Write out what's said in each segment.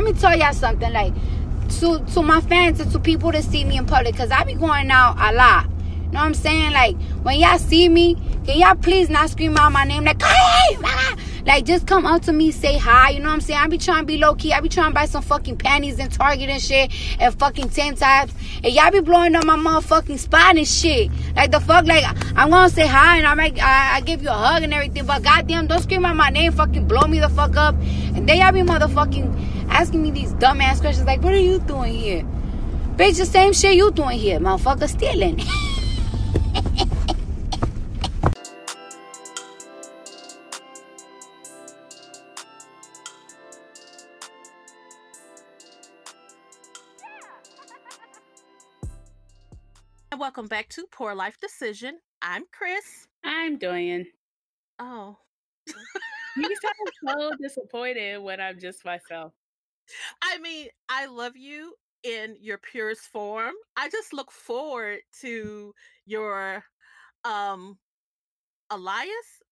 let me tell y'all something. Like to to my fans and to people that see me in public, cause I be going out a lot. You know what I'm saying? Like when y'all see me, can y'all please not scream out my name like like just come up to me, say hi. You know what I'm saying? I be trying to be low key. I be trying to buy some fucking panties and Target and shit and fucking tank tops. And y'all be blowing up my motherfucking spot and shit. Like the fuck, like I'm gonna say hi and I might I, I give you a hug and everything, but goddamn, don't scream out my name, fucking blow me the fuck up. And then y'all be motherfucking asking me these dumbass questions like, what are you doing here? Bitch, the same shit you doing here, motherfucker, stealing. welcome back to Poor Life Decision. I'm Chris. I'm Doyen. Oh. you sound so disappointed when I'm just myself. I mean, I love you in your purest form. I just look forward to your um alias,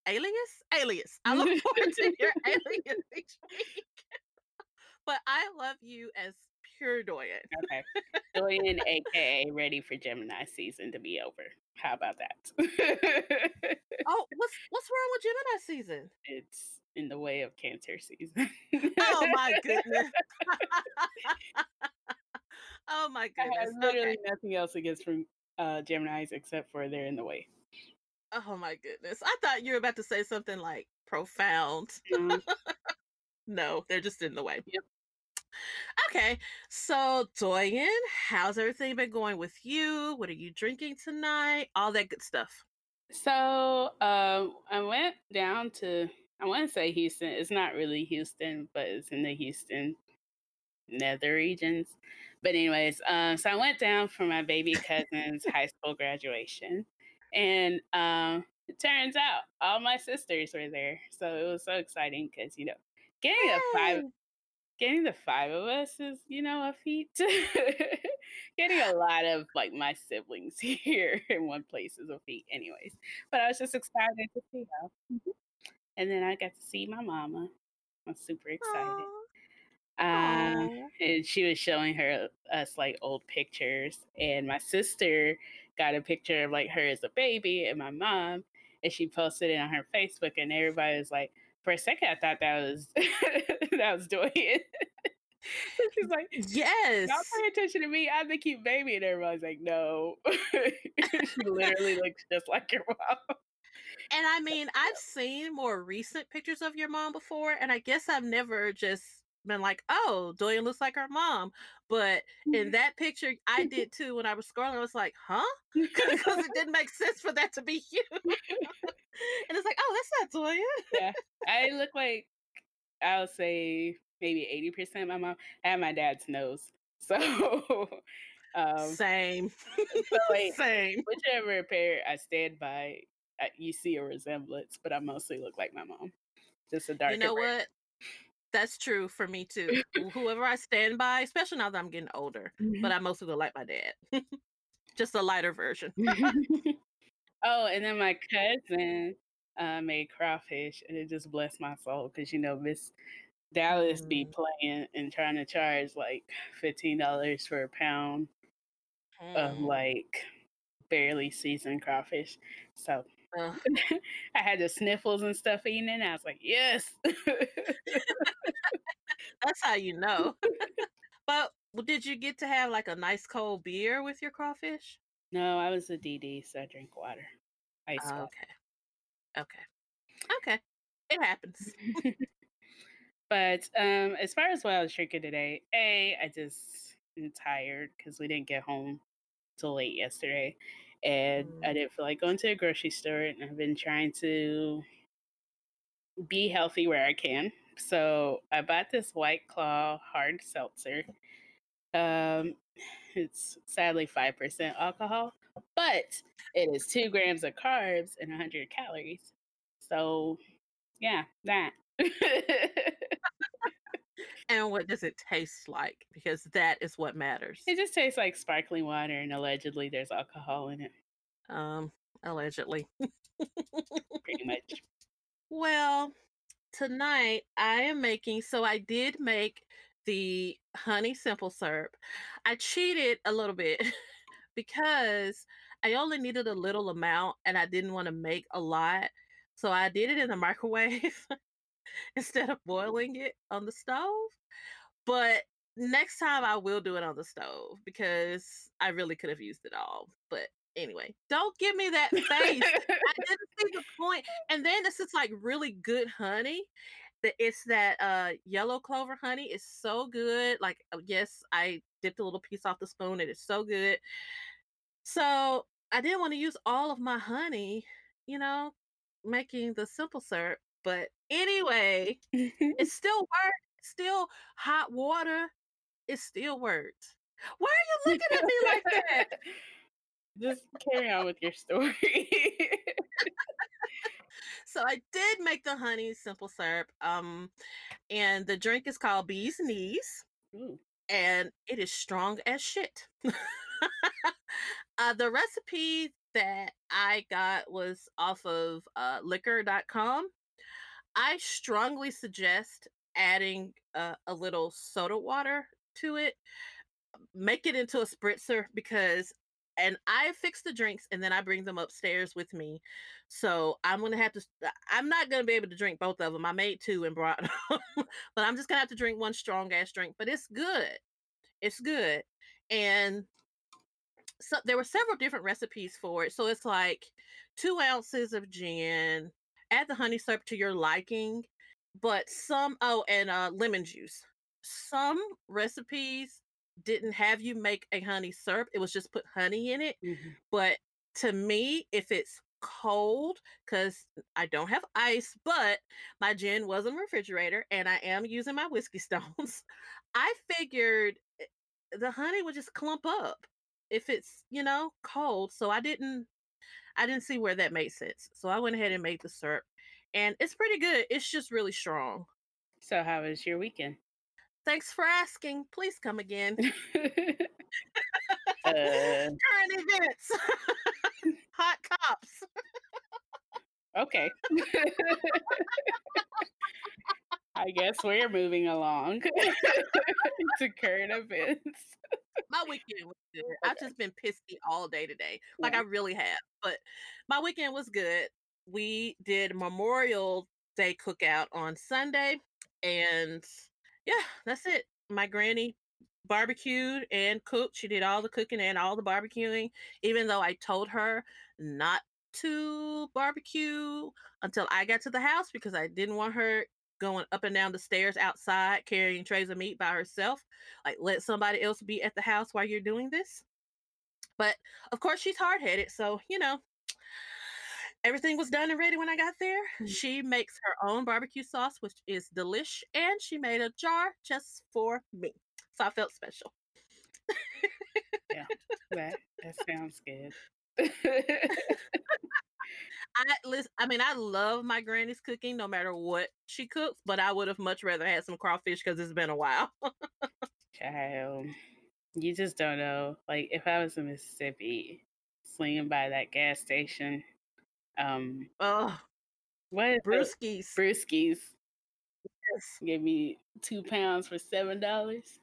alias, alias. I look forward to your alias each week. but I love you as pure Doyen. Okay. Doyen, aka ready for Gemini season to be over. How about that? oh, what's what's wrong with Gemini season? It's in the way of Cancer season. oh my goodness. oh my goodness. I have literally okay. nothing else against from uh, Gemini's except for they're in the way. Oh my goodness. I thought you were about to say something like profound. Mm. no, they're just in the way. Yep. Okay, so Doyen, how's everything been going with you? What are you drinking tonight? All that good stuff. So um, I went down to I want to say Houston. It's not really Houston, but it's in the Houston nether regions. But anyways, um, so I went down for my baby cousin's high school graduation, and um, it turns out all my sisters were there. So it was so exciting because you know getting a five getting the five of us is, you know, a feat. getting a lot of like my siblings here in one place is a feat, anyways. But I was just excited to see her. And then I got to see my mama. I'm super excited. Uh, and she was showing her us like old pictures, and my sister got a picture of like her as a baby and my mom, and she posted it on her Facebook, and everybody was like, for a second I thought that was that was doing it. She's like, Yes. Y'all pay attention to me. I'm the cute baby. And everybody's like, no. she literally looks just like your mom. And I mean, I've seen more recent pictures of your mom before, and I guess I've never just been like, oh, Doyen looks like her mom. But in mm-hmm. that picture, I did too. When I was scrolling, I was like, huh? Because it didn't make sense for that to be you. and it's like, oh, that's not Doyen. yeah. I look like, I'll say maybe 80% my mom. I have my dad's nose. So, um, same. So like, same. Whichever pair I stand by, I, you see a resemblance, but I mostly look like my mom. Just a dark. You know what? That's true for me too. Whoever I stand by, especially now that I'm getting older, mm-hmm. but I mostly look like my dad. Just a lighter version. oh, and then my cousin uh, made crawfish, and it just blessed my soul because you know Miss Dallas mm. be playing and trying to charge like fifteen dollars for a pound mm. of like barely seasoned crawfish. So uh. I had the sniffles and stuff eating and I was like, yes. That's how you know. but did you get to have like a nice cold beer with your crawfish? No, I was a DD, so I drink water. Ice oh, okay. Okay. Okay. It happens. but um as far as what I was drinking today, A, I just am tired because we didn't get home till late yesterday and I mm. didn't feel like going to a grocery store. And I've been trying to be healthy where I can. So I bought this White Claw hard seltzer. Um, it's sadly five percent alcohol, but it is two grams of carbs and 100 calories. So, yeah, that. and what does it taste like? Because that is what matters. It just tastes like sparkling water, and allegedly there's alcohol in it. Um, allegedly. Pretty much. Well, tonight I am making. So I did make the honey simple syrup. I cheated a little bit because I only needed a little amount and I didn't want to make a lot. So I did it in the microwave instead of boiling it on the stove. But next time I will do it on the stove because I really could have used it all. But anyway, don't give me that face. I didn't see the point. And then this is like really good honey. That it's that uh yellow clover honey is so good. Like uh, yes, I dipped a little piece off the spoon. It is so good. So I didn't want to use all of my honey, you know, making the simple syrup. But anyway, it still worked. Still hot water. It still worked. Why are you looking at me like that? Just carry on with your story. so I did make the honey simple syrup. Um, and the drink is called Bee's Knees, Ooh. and it is strong as shit. uh, the recipe that I got was off of uh, liquor.com. I strongly suggest adding uh, a little soda water to it. Make it into a spritzer because and I fix the drinks and then I bring them upstairs with me. So I'm gonna have to. I'm not gonna be able to drink both of them. I made two and brought them, but I'm just gonna have to drink one strong ass drink. But it's good. It's good, and so there were several different recipes for it. So it's like two ounces of gin. Add the honey syrup to your liking, but some oh and uh, lemon juice. Some recipes didn't have you make a honey syrup. It was just put honey in it. Mm-hmm. But to me, if it's cold, because I don't have ice, but my gin was in the refrigerator and I am using my whiskey stones, I figured eh, the honey would just clump up if it's, you know, cold. So I didn't I didn't see where that made sense. So I went ahead and made the syrup. And it's pretty good. It's just really strong. So how was your weekend? Thanks for asking. Please come again. uh, Current events. Hot cops. okay. I guess we're moving along to current events. My weekend was good. I've just been pissy all day today. Like Yeah. I really have. But my weekend was good. We did Memorial Day cookout on Sunday. And yeah, that's it. My granny barbecued and cooked. She did all the cooking and all the barbecuing, even though I told her not to barbecue until I got to the house because I didn't want her going up and down the stairs outside carrying trays of meat by herself. Like, let somebody else be at the house while you're doing this. But of course, she's hard headed. So, you know, everything was done and ready when I got there. Mm. She makes her own barbecue sauce, which is delish, and she made a jar just for me. So I felt special. Yeah, that that sounds good. I listen, I mean, I love my granny's cooking no matter what she cooks, but I would have much rather had some crawfish because it's been a while. Child, you just don't know. Like if I was in Mississippi, swinging by that gas station, um, oh, what brewskis. Brewskis Yes. gave me two pounds for seven dollars.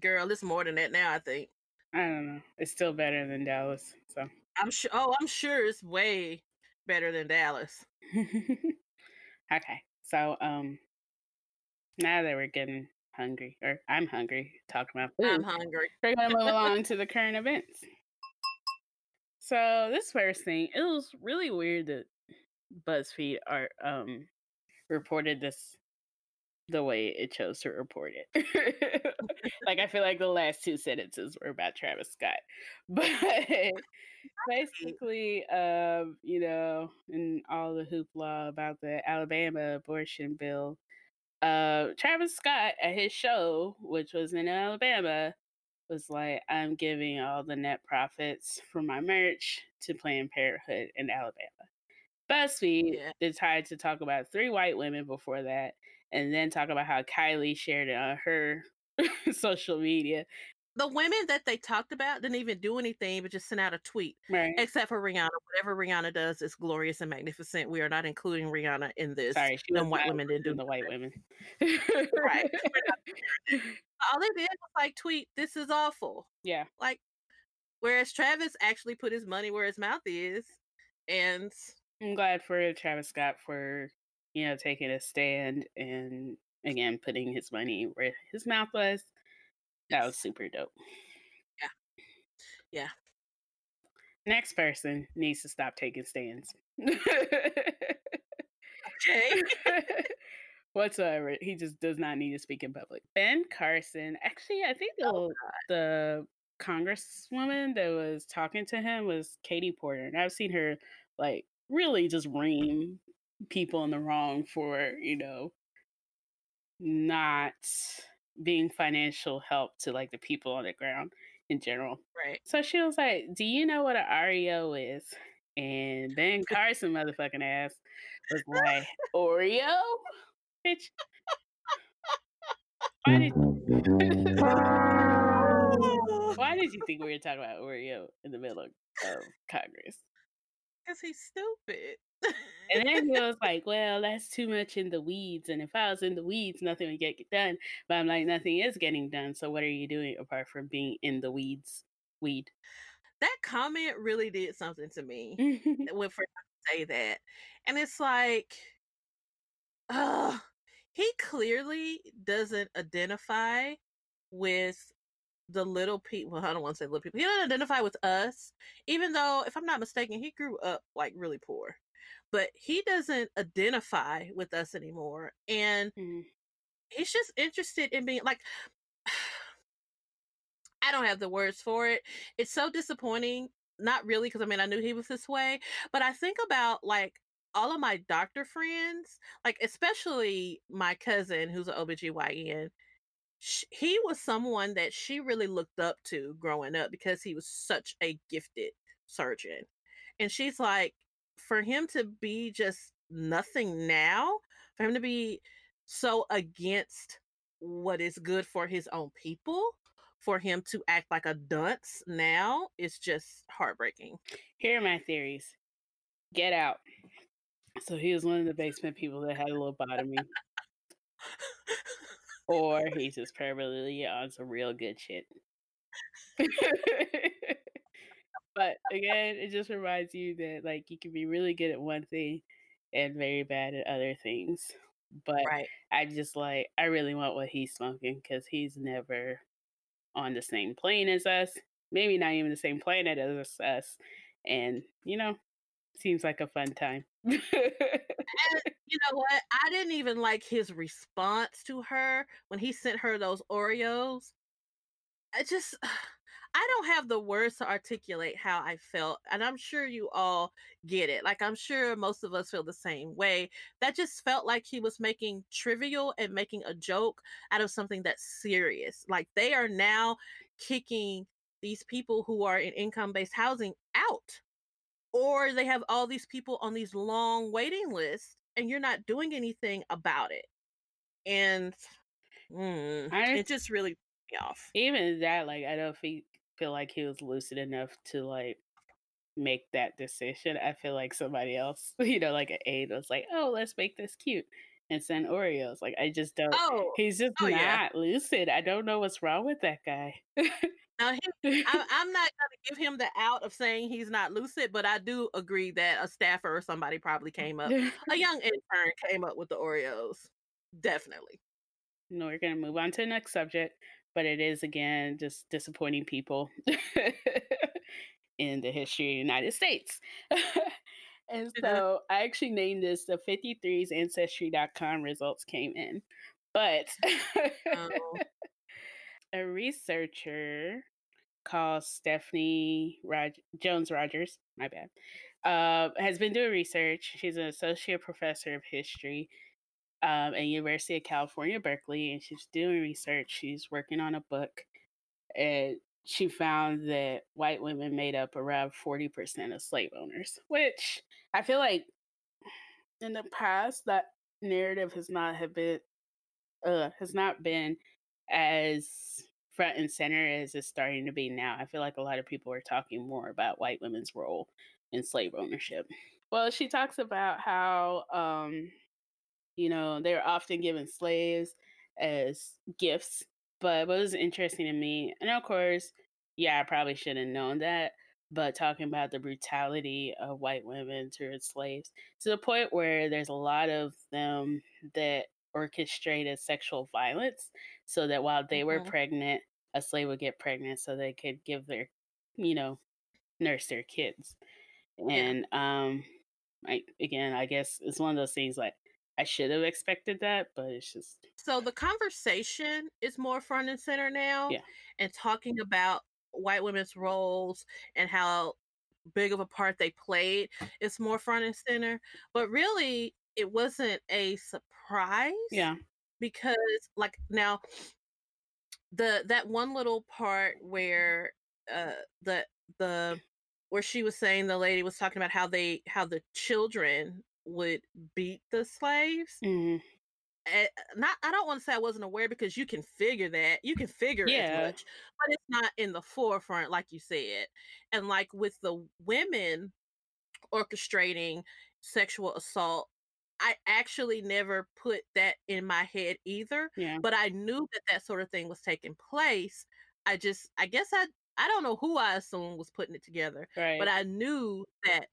Girl, it's more than that now, I think. I don't know. It's still better than Dallas. So I'm sure oh, I'm sure it's way better than Dallas. okay. So um now that we're getting hungry, or I'm hungry, talking about I'm hungry. we're gonna move along to the current events. So this first thing, it was really weird that BuzzFeed are um reported this the way it chose to report it. like I feel like the last two sentences were about Travis Scott. But basically, um, you know, and all the hoopla about the Alabama abortion bill, uh, Travis Scott at his show, which was in Alabama, was like, I'm giving all the net profits from my merch to Planned Parenthood in Alabama. BuzzFeed Yeah. decided to talk about three white women before that, and then talk about how Kylie shared it on her social media. The women that they talked about didn't even do anything but just sent out a tweet. Right. Except for Rihanna. Whatever Rihanna does is glorious and magnificent. We are not including Rihanna in this. Sorry, she white women didn't do the white women. Right. all they did was like tweet, "This is awful." Yeah. Like, whereas Travis actually put his money where his mouth is, and I'm glad for Travis Scott for you know taking a stand and again putting his money where his mouth was. That was super dope. Yeah. Yeah. Next person needs to stop taking stands. okay, Whatsoever. He just does not need to speak in public. Ben Carson, actually, I think oh the, the congresswoman that was talking to him was Katie Porter. And I've seen her like really just ream people in the wrong for, you know, not being financial help to like the people on the ground in general. right. So she was like, Do you know what an REO is? And Ben Carson, motherfucking ass, was like, Oreo? Bitch. Why did, why did you think we were talking about Oreo in the middle of, of Congress? Because he's stupid. And then he was like, Well, that's too much in the weeds. And if I was in the weeds, nothing would get done. But I'm like, Nothing is getting done. So what are you doing apart from being in the weeds? Weed. that comment really did something to me. when for him to say that. And it's like, uh, he clearly doesn't identify with the little people. I don't want to say little people. He doesn't identify with us, even though, if I'm not mistaken, he grew up like really poor. But he doesn't identify with us anymore. And Mhm. he's just interested in being like, I don't have the words for it. It's so disappointing. Not really, because I mean, I knew he was this way, but I think about like all of my doctor friends, like especially my cousin who's an OBGYN. sh- He was someone that she really looked up to growing up because he was such a gifted surgeon. And she's like, for him to be just nothing now, for him to be so against what is good for his own people, for him to act like a dunce now is just heartbreaking. Here are my theories. Get out. So he was one of the basement people that had a lobotomy. or he's just probably on some real good shit. but again, it just reminds you that like you can be really good at one thing and very bad at other things. But right. I just like I really want what he's smoking because he's never on the same plane as us. Maybe not even the same planet as us. And you know, seems like a fun time. And you know what? I didn't even like his response to her when he sent her those Oreos. I just I don't have the words to articulate how I felt, and I'm sure you all get it. Like I'm sure most of us feel the same way. That just felt like he was making trivial and making a joke out of something that's serious. Like they are now kicking these people who are in income-based housing out. Or they have all these people on these long waiting lists and you're not doing anything about it. And mm, I- it just really me off. even that, like I don't feel feel like he was lucid enough to like make that decision. I feel like somebody else, you know, like an aide was like, "Oh, let's make this cute." And send Oreos. Like I just don't. Oh, He's just oh, not yeah. lucid. I don't know what's wrong with that guy. now he, I, I'm not going to give him the out of saying he's not lucid, but I do agree that a staffer or somebody probably came up. A young intern came up with the Oreos. Definitely. no, we're gonna move on to the next subject, but it is again just disappointing people in the history of the United States. and Mhm. so I actually named this the 53's ancestry.com results came in. But Oh. a researcher called Stephanie Rog- Jones Rogers, my bad, uh, has been doing research. She's an associate professor of history um, at University of California, Berkeley, and she's doing research. She's working on a book, and she found that white women made up around forty percent of slave owners, which I feel like in the past that narrative has not have been uh, has not been as front and center as it's starting to be now. I feel like a lot of people are talking more about white women's role in slave ownership. Well, she talks about how um, you know, they were often given slaves as gifts but what was interesting to me, and of course, yeah, I probably should have known that, but talking about the brutality of white women towards slaves to the point where there's a lot of them that orchestrated sexual violence so that while they were Mhm. pregnant, a slave would get pregnant so they could give their, you know, nurse their kids. And um I again, I guess it's one of those things like I should have expected that, but it's just So the conversation is more front and center now, Yeah. and talking about white women's roles and how big of a part they played is more front and center. But really, it wasn't a surprise yeah. because, like, now the that one little part where uh the the where she was saying the lady was talking about how they how the children would beat the slaves hmm eh, not I don't want to say I wasn't aware because you can figure that. You can figure as much, but it's not in the forefront like you said. And like with the women orchestrating sexual assault, I actually never put that in my head either, Yeah. but I knew that that sort of thing was taking place. I just I guess I I don't know who I assumed was putting it together, Right. but I knew that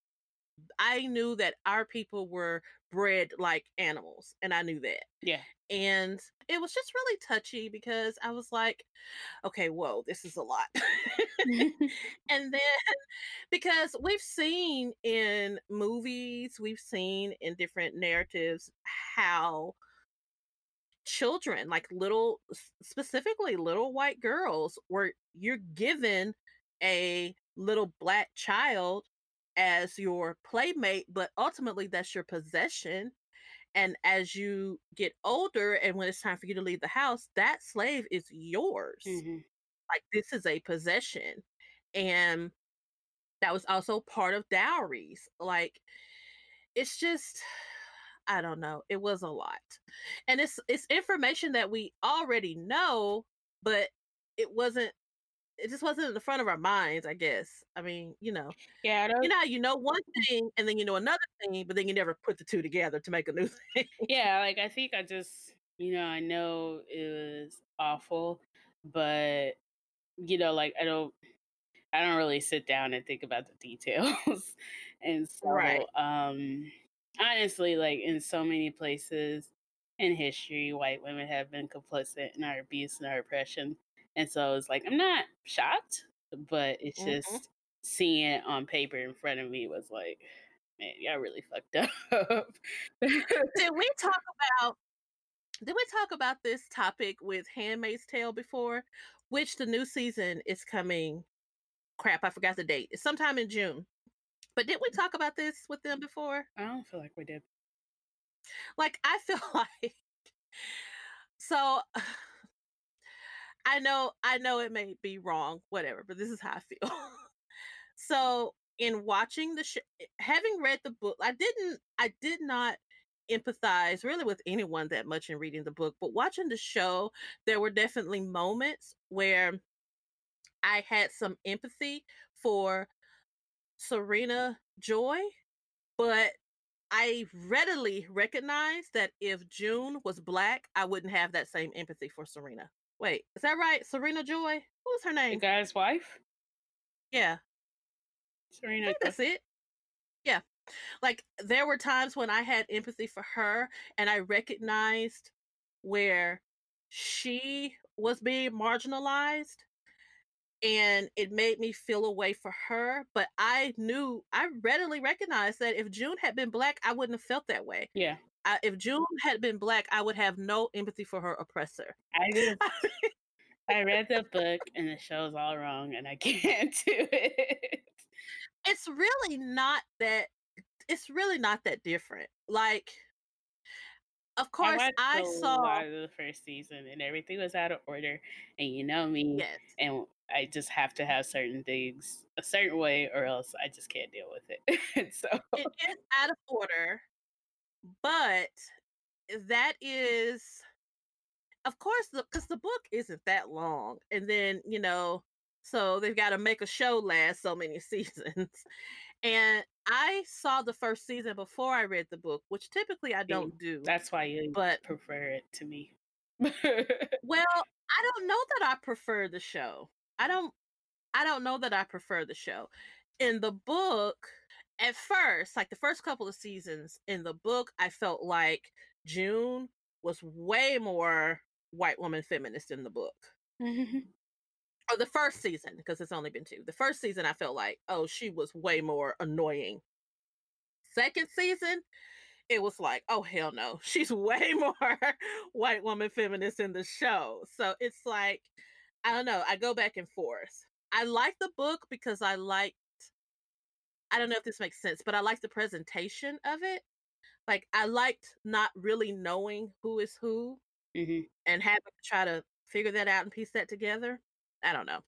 I knew that our people were bred like animals, and I knew that. yeah. And it was just really touchy because I was like, okay, whoa, this is a lot. and then because we've seen in movies, we've seen in different narratives how children, like little, specifically little white girls, were you're given a little black child as your playmate, but ultimately that's your possession. And as you get older, and when it's time for you to leave the house, that slave is yours. Mhm. Like this is a possession. And that was also part of dowries. Like it's just I don't know. It was a lot. And it's it's information that we already know, but it wasn't it just wasn't in the front of our minds, I guess. I mean, you know, Yeah, I don't you know, you know one thing and then you know another thing, but then you never put the two together to make a new thing. yeah, like I think I just, you know, I know it was awful, but you know, like I don't, I don't really sit down and think about the details, and so, Right. um, honestly, like in so many places in history, white women have been complicit in our abuse and our oppression, and so it's like I'm not shocked, but it's Mhm. just seeing it on paper in front of me was like, man, y'all really fucked up. Did we talk about did we talk about this topic with Handmaid's Tale before? Which the new season is coming. Crap, I forgot the date. It's sometime in June. But did we talk about this with them before? I don't feel like we did. Like I feel like so I know I know it may be wrong, whatever, but this is how I feel. so in watching the show, eh, having read the book, I didn't I did not empathize really with anyone that much in reading the book, but watching the show, there were definitely moments where I had some empathy for Serena Joy, but I readily recognized that if June was black, I wouldn't have that same empathy for Serena. Wait, is that right? Serena Joy? What was her name? The guy's wife, Yeah, Serena. that's it. Yeah. Like there were times when I had empathy for her and I recognized where she was being marginalized and it made me feel a way for her. But I knew, I readily recognized that if June had been black, I wouldn't have felt that way. Yeah, I, if June had been black, I would have no empathy for her oppressor. I just I read the book and the show's all wrong, and I can't do it. it's really not that it's really not that different like of course i, a saw the first season, and everything was out of order. And you know me, yes and I just have to have certain things a certain way, or else I just can't deal with it. And so it is out of order but that mm. is of course because the, book isn't that long and then you know so they've got to make a show last so many seasons and i saw the first season before i read the book which typically i don't do that's why you but prefer it to me. Well, I don't know that I prefer the show. I don't I don't know that I prefer the show. In the book, at first, like the first couple of seasons in the book, I felt like June was way more white woman feminist in the book. or oh, the first season, because it's only been two. The first season, I felt like, oh, she was way more annoying. Second season, it was like, oh hell no, she's way more white woman feminist in the show. So it's like, I don't know. I go back and forth. I like the book because I liked. I don't know if this makes sense, but I like the presentation of it. Like I liked not really knowing who is who hmm and having to try to figure that out and piece that together. I don't know.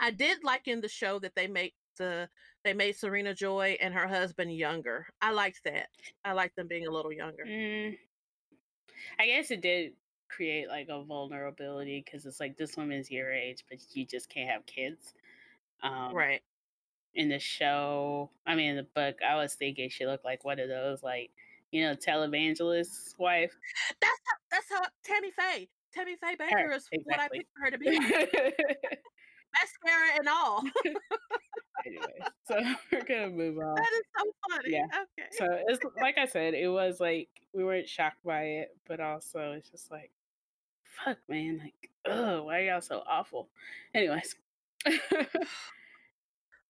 I did like in the show that they make the they made Serena Joy and her husband younger. I liked that. I liked them being a little younger. Mm, I guess it did create like a vulnerability because it's like this woman's your age, but you just can't have kids. Um, Right. In the show, I mean, in the book, I was thinking she looked like one of those, like, you know, televangelist's wife. That's how, that's how Tammy Faye. Tammy Faye Bakker is what I exactly. picture her to be. Mascara and all. anyway, so we're gonna move on. that is so funny. Yeah. Okay. So it's like I said, it was like we weren't shocked by it, but also it's just like, fuck, man, like, oh, why are y'all so awful? Anyways,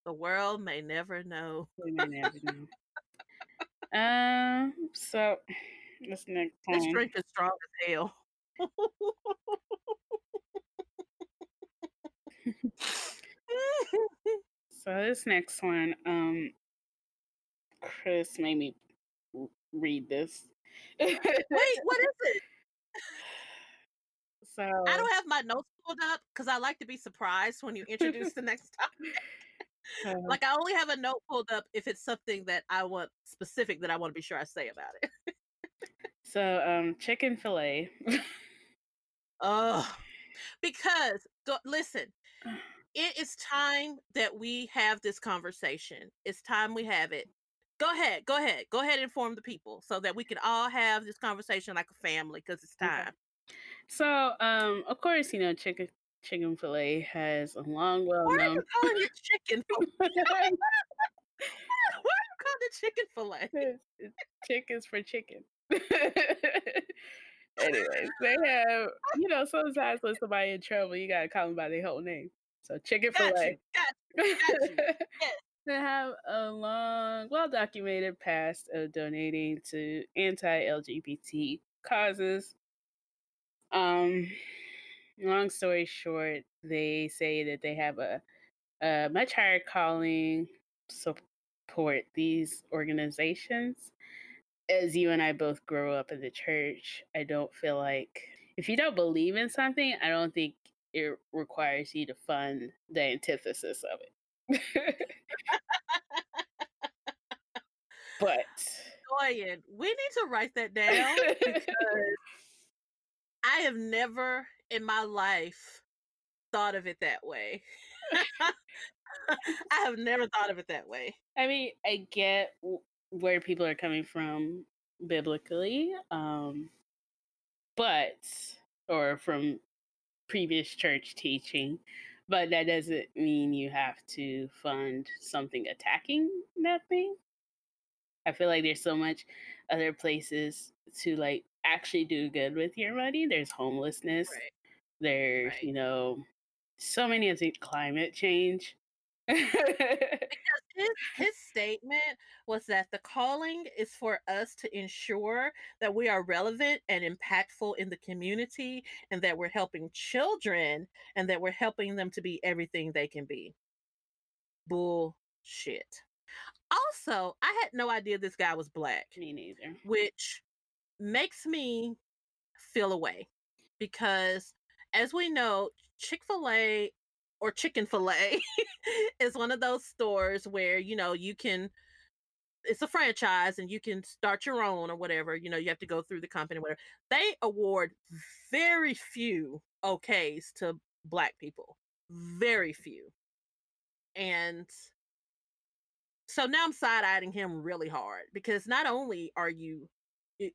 the world may never know. we may never know. Um, so this next This one, drink is strong as hell. so this next one, um, Chris made me read this. Wait, what is it? so I don't have my notes pulled up because I like to be surprised when you introduce the next topic. Uh, Like I only have a note pulled up if it's something that I want specific that I want to be sure I say about it. so um, chicken fillet. Oh, because go, listen, it is time that we have this conversation. It's time we have it. Go ahead, go ahead, go ahead and inform the people so that we can all have this conversation like a family because it's Okay. time. So, um, of course, you know, chicken chicken fillet has a long, well known. Why are you calling it chicken? Why are you calling it chicken fillet? Chickens for chicken. Anyways, they have, you know, sometimes when somebody in trouble, you gotta call them by their whole name. So chicken Got fillet. you, got got you. they have a long, well documented past of donating to anti LGBT causes. Um, long story short, they say that they have a, a much higher calling support these organizations. As you and I both grow up in the church, I don't feel like if you don't believe in something, I don't think it requires you to fund the antithesis of it. but Doyen, we need to write that down because I have never in my life thought of it that way. I have never thought of it that way. I mean, I get w- where people are coming from biblically, um, but or from previous church teaching, but that doesn't mean you have to fund something attacking that thing. I feel like there's so much other places to like actually do good with your money. There's homelessness. Right. There's, Right. you know, so many of the climate change. His, his statement was that the calling is for us to ensure that we are relevant and impactful in the community and that we're helping children and that we're helping them to be everything they can be. Bullshit. Also, I had no idea this guy was black Me neither. which makes me feel away because as we know chick-fil-a or chicken fillet is one of those stores where you know you can it's a franchise and you can start your own or whatever you know you have to go through the company whatever. They award very few okays to black people very few. And so now i'm side-eyeing him really hard because not only are you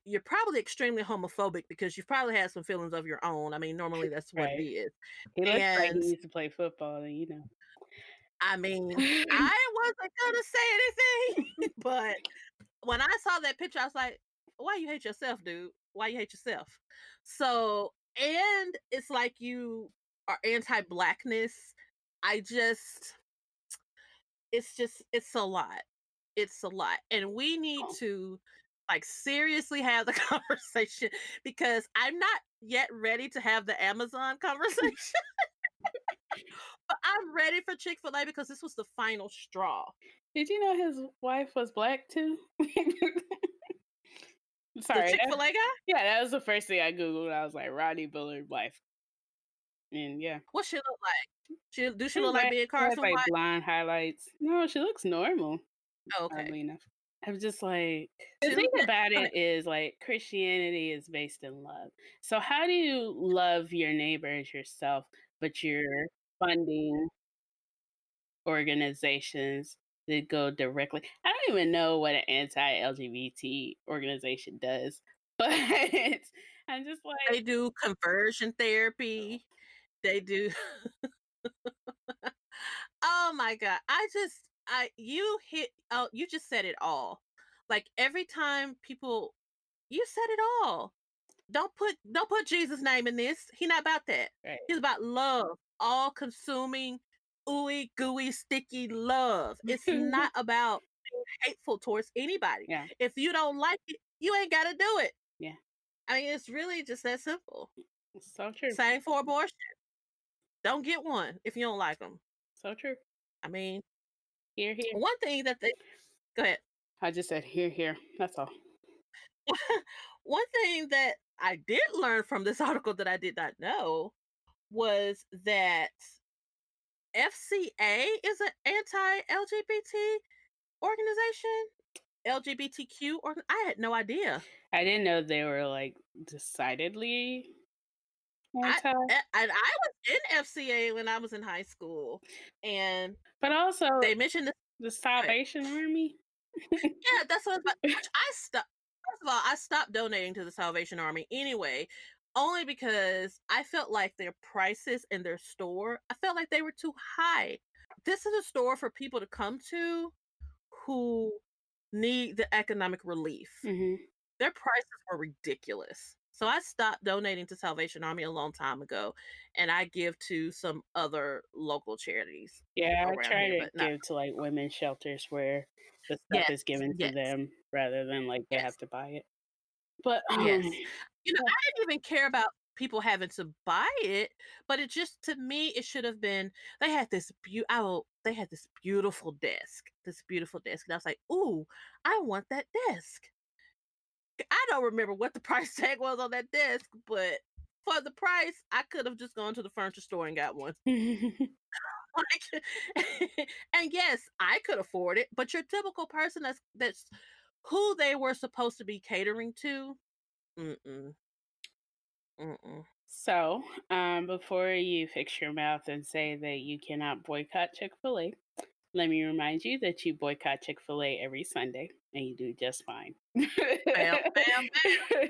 you're probably extremely homophobic because you've probably had some feelings of your own. I mean, normally that's what Right. it is. He looks like And- he used to play football, and you know. I mean, I wasn't gonna say anything, but when I saw that picture, I was like, "Why you hate yourself, dude? Why you hate yourself?" So, and it's like you are anti-blackness. I just, it's just, it's a lot. It's a lot, and we need Oh. to like seriously have the conversation because I'm not yet ready to have the Amazon conversation. but I'm ready for Chick fil A because this was the final straw. Did you know his wife was black too? Sorry. Chick fil A guy? yeah, that was the first thing I googled. I was like Rodney Bullard wife, and yeah, What she look like? She do she She's look like being She Carson like blonde highlights. No, she looks normal. Oh, okay. Oddly enough, I'm just like the thing about it is like Christianity is based in love. So how do you love your neighbor as yourself, but you're funding organizations that go directly? I don't even know what an anti-LGBT organization does, but I'm just like They do conversion oh. therapy. They do. oh my god! I just I you hit oh you just said it all. Like every time people, you said it all. Don't put don't put Jesus' name in this. He not about that. right, It's about love, all consuming, ooey gooey, sticky love. It's not about hateful towards anybody. Yeah. If you don't like it, you ain't got to do it. Yeah. I mean, it's really just that simple. it's so true, Same for abortion. Don't get one if you don't like them. so true. I mean, Here, here. one thing that they go ahead. I just said here, here. That's all. one thing that I did learn from this article that I did not know was that FCA is an anti-LGBT organization. LGBTQ or I had no idea. I didn't know they were like decidedly anti, A- And I was in FCA when I was in high school, and but also they mentioned this. the Salvation Army. Yeah, that's what I was about. I stopped. First of all, I stopped donating to the Salvation Army anyway, only because I felt like their prices in their store, I felt like they were too high. This is a store for people to come to who need the economic relief. hmm Their prices were ridiculous. So I stopped donating to Salvation Army a long time ago, and I give to some other local charities. Yeah, I try here, to but not- give to like women's shelters where the stuff is Yes, given yes. to them rather than like they Yes. have to buy it. But Yes. um, you know, I didn't even care about people having to buy it, but it just to me it should have been. They had this beautiful. They had this beautiful desk, this beautiful desk, and I was like, "Ooh, I want that desk." I don't remember what the price tag was on that desk, but for the price, I could have just gone to the furniture store and got one. Like, and yes, I could afford it, but your typical person that's that's who they were supposed to be catering to, mm-mm, mm-mm. so um, before you fix your mouth and say that you cannot boycott Chick Fil A, let me remind you that you boycott Chick Fil A every Sunday and you do just fine. bam, bam. bam.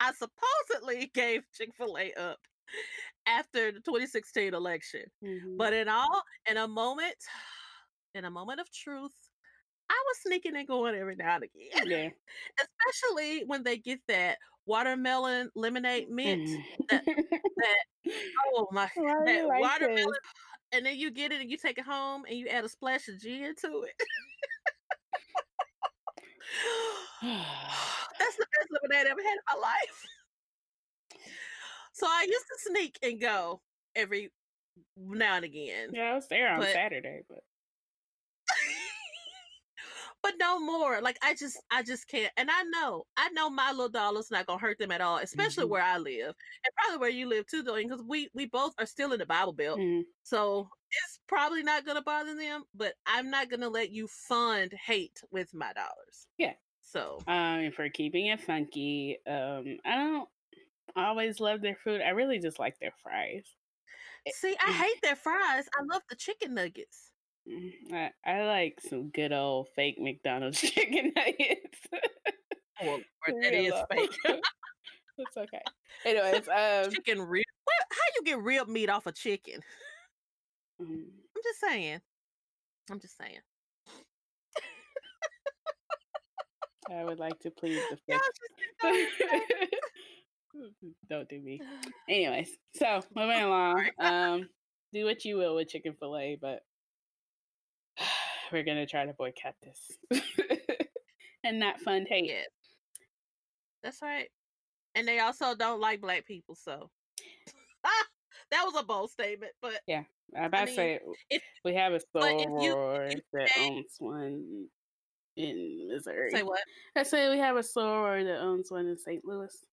I supposedly gave Chick Fil A up after the 2016 election, Mhm. but in all, in a moment, in a moment of truth, I was sneaking and going every now and again, yeah. especially when they get that watermelon lemonade mint. Mhm. that- Oh my, Why that like watermelon, this? and then you get it and you take it home and you add a splash of gin to it. That's the best lemonade I ever had in my life. So I used to sneak and go every now and again. yeah, I was there on But- Saturday, but but no more. Like I just I just can't. And I know, I know my little dollar's not gonna hurt them at all, especially Mhm. where I live. And probably where you live too, though, because we we both are still in the Bible Belt. Mhm. So it's probably not gonna bother them, but I'm not gonna let you fund hate with my dollars. Yeah. So um, for keeping it funky, um, I don't always love their food. I really just like their fries. see, I hate their fries. I love the chicken nuggets. Mm, I, I like some good old fake McDonald's chicken nuggets. Oh, Lord, that is fake. it's okay. Anyways, um, chicken rib. What, how you get rib meat off a chicken? Mm, I'm just saying. I'm just saying. I would like to please the Y'all fifth. Don't do me. Anyways, so moving along. Um, do what you will with Chick-fil-A, but we're gonna try to boycott this and not fund hate. That's right. And they also don't like black people, so that was a bold statement, but yeah, I'm about to mean, say if- we have a but if soror that owns one in Missouri. say what? I say we have a soror that owns one in St. Louis.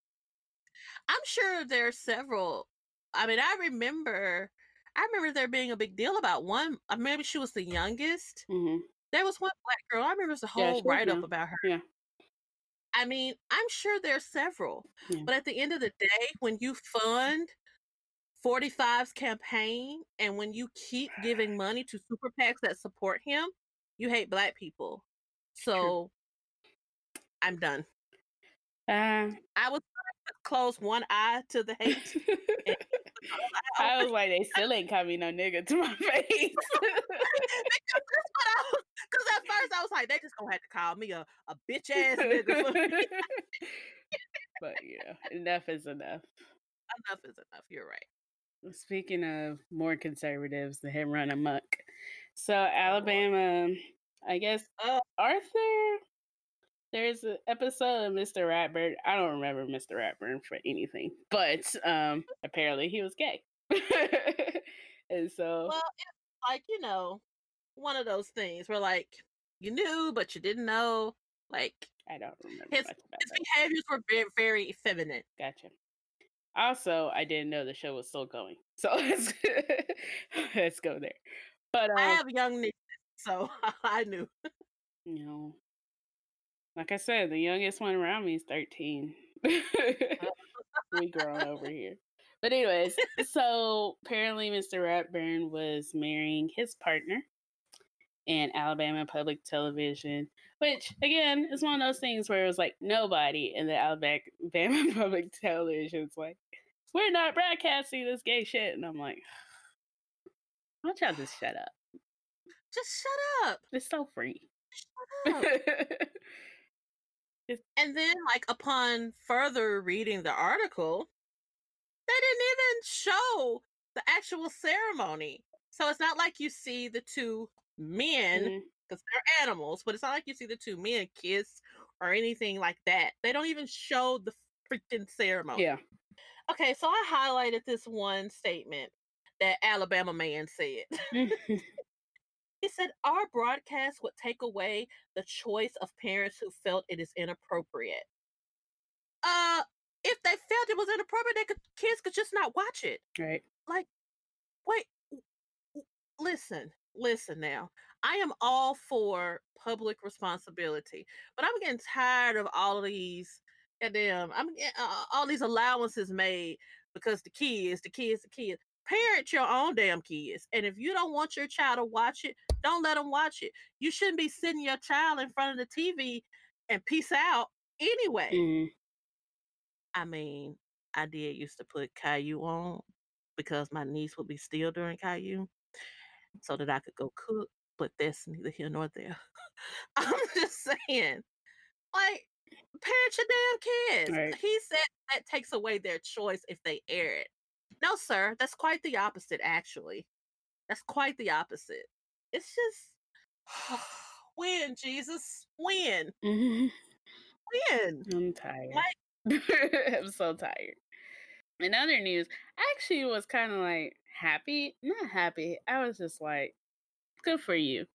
I'm sure there are several. I mean, I remember, I remember there being a big deal about one. uh, Maybe she was the youngest. hmm There was one black girl. I remember there was a Yeah, whole write up about her. Yeah. I mean, I'm sure there's several, Yeah. but at the end of the day, when you fund 45's campaign and when you keep giving money to super PACs that support him, you hate black people. So I'm done. Uh, I was close one eye to the hate. I was like, they still ain't coming no nigga to my face. Because at first I was like, they just gonna have to call me a, a bitch ass nigga. but yeah, enough is enough. enough is enough. You're right. Speaking of more conservatives, the him run amok. So Alabama, I guess Oh. Arthur. There's an episode of Mr. Ratburn. I don't remember Mr. Ratburn for anything, but um, apparently he was gay, and so Well, it's like you know, one of those things where like you knew but you didn't know. Like I don't remember his- his behaviors were very, very feminine. Gotcha. Also, I didn't know the show was still going, so let's let's go there. But um, I have young nieces, so I knew. you know, like I said, the youngest one around me is 13. we grown over here. But anyways, so apparently Mr. Ratburn was marrying his partner in Alabama public television, which again is one of those things where it was like nobody in the Alabama public television is like, we're not broadcasting this gay shit. And I'm like, why don't y'all just shut up? Just shut up. It's so free. Shut up. And then, like, upon further reading the article, they didn't even show the actual ceremony. So it's not like you see the two men, because they're animals, but it's not like you see the two men kiss or anything like that. They don't even show the freaking ceremony. Yeah. Okay, so I highlighted this one statement that Alabama man said. He said, Our broadcast would take away the choice of parents who felt it is inappropriate. Uh, if they felt it was inappropriate, they could kids could just not watch it. right. Like, wait, w- listen, listen now. I am all for public responsibility, but I'm getting tired of all of these goddamn. I'm uh, all these allowances made because the kids, the kids, the kids. Parent your own damn kids, and if you don't want your child to watch it, don't let them watch it. You shouldn't be sitting your child in front of the TV and peace out anyway. Mhm. I mean, I did used to put Caillou on because my niece would be still during Caillou so that I could go cook, but that's neither here nor there. I'm just saying, like, parent your damn kids. Right. He said that takes away their choice if they air it. No, sir, that's quite the opposite, actually. That's quite the opposite. It's just, when, Jesus? When? Mhm. When? I'm tired. Like- I'm so tired. In other news, I actually was kind of like happy. Not happy. I was just like, good for you.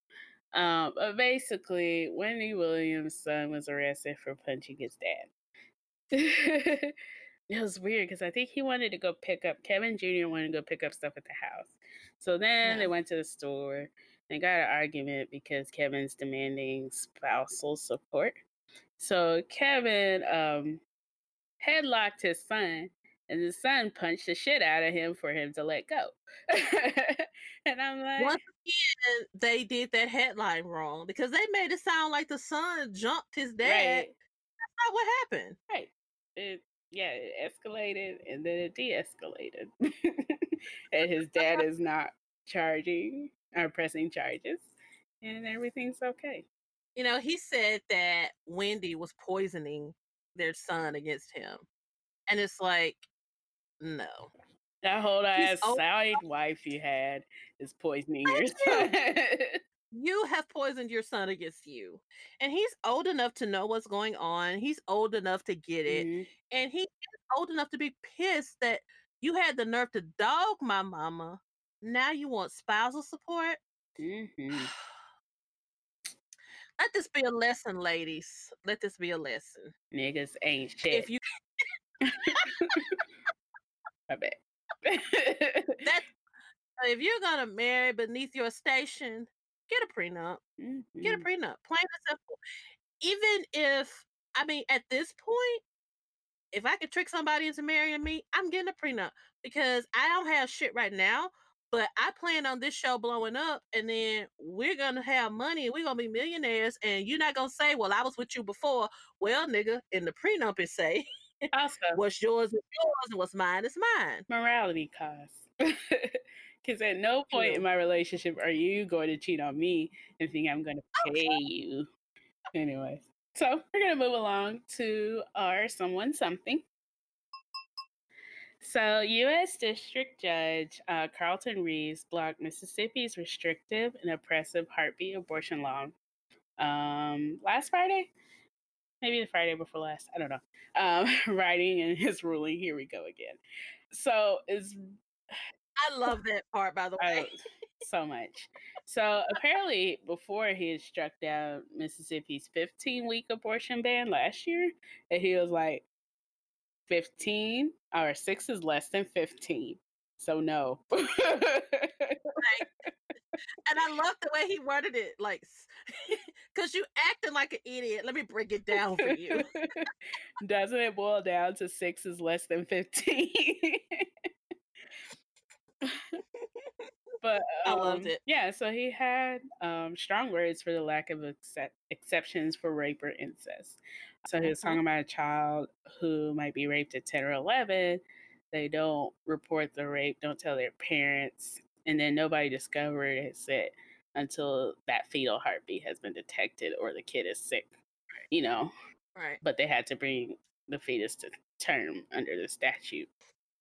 Um, but basically, Wendy Williams' son was arrested for punching his dad. it was weird because I think he wanted to go pick up Kevin Jr. wanted to go pick up stuff at the house. So then Yeah. they went to the store and got an argument because Kevin's demanding spousal support. So Kevin um headlocked his son, and his son punched the shit out of him for him to let go. and I'm like, Once again, they did that headline wrong because they made it sound like the son jumped his dad. right? not what happened. Right. It yeah, it escalated and then it de-escalated. and his dad is not charging or pressing charges, and everything's okay. You know, he said that Wendy was poisoning their son against him, and it's like, no. That whole He's ass old side wife you had is poisoning your son. you have poisoned your son against you. And he's old enough to know what's going on. He's old enough to get it. Mhm. And he is old enough to be pissed that you had the nerve to dog my mama. Now you want spousal support? Mhm. Let this be a lesson, ladies. Let this be a lesson. Niggas ain't shit. If you I bet. that if you're gonna marry beneath your station, get a prenup. Get a Mhm. prenup. Plain and simple. Even if I mean at this point, if I could trick somebody into marrying me, I'm getting a prenup because I don't have shit right now. But I plan on this show blowing up, and then we're gonna have money. We're gonna be millionaires, and you're not gonna say, "Well, I was with you before." Well, nigga, in the prenup it say, Also, "What's yours is yours, and what's mine is mine." morality costs. Because at no point in my relationship are you going to cheat on me and think I'm going to pay you. Anyways, so we're going to move along to our someone something. So, U.S. District Judge uh, Carlton Reeves blocked Mississippi's restrictive and oppressive heartbeat abortion law um, last Friday, maybe the Friday before last. I don't know. Um, writing and his ruling. Here we go again. So it's I love that part, by the I, way. so much. So apparently, before he had struck down Mississippi's 15 week abortion ban last year, and he was like, 15 or six is less than 15. So no. And I love the way he worded it, like, because you acting like an idiot. Let me break it down for you. Doesn't it boil down to six is less than 15? but I loved um, it. Yeah, so he had um, strong words for the lack of accept- exceptions for rape or incest. So he was Mhm. talking about a child who might be raped at 10 or 11. They don't report the rape, don't tell their parents, and then nobody discovers it until that fetal heartbeat has been detected or the kid is sick, you know Right. but they had to bring the fetus to term under the statute.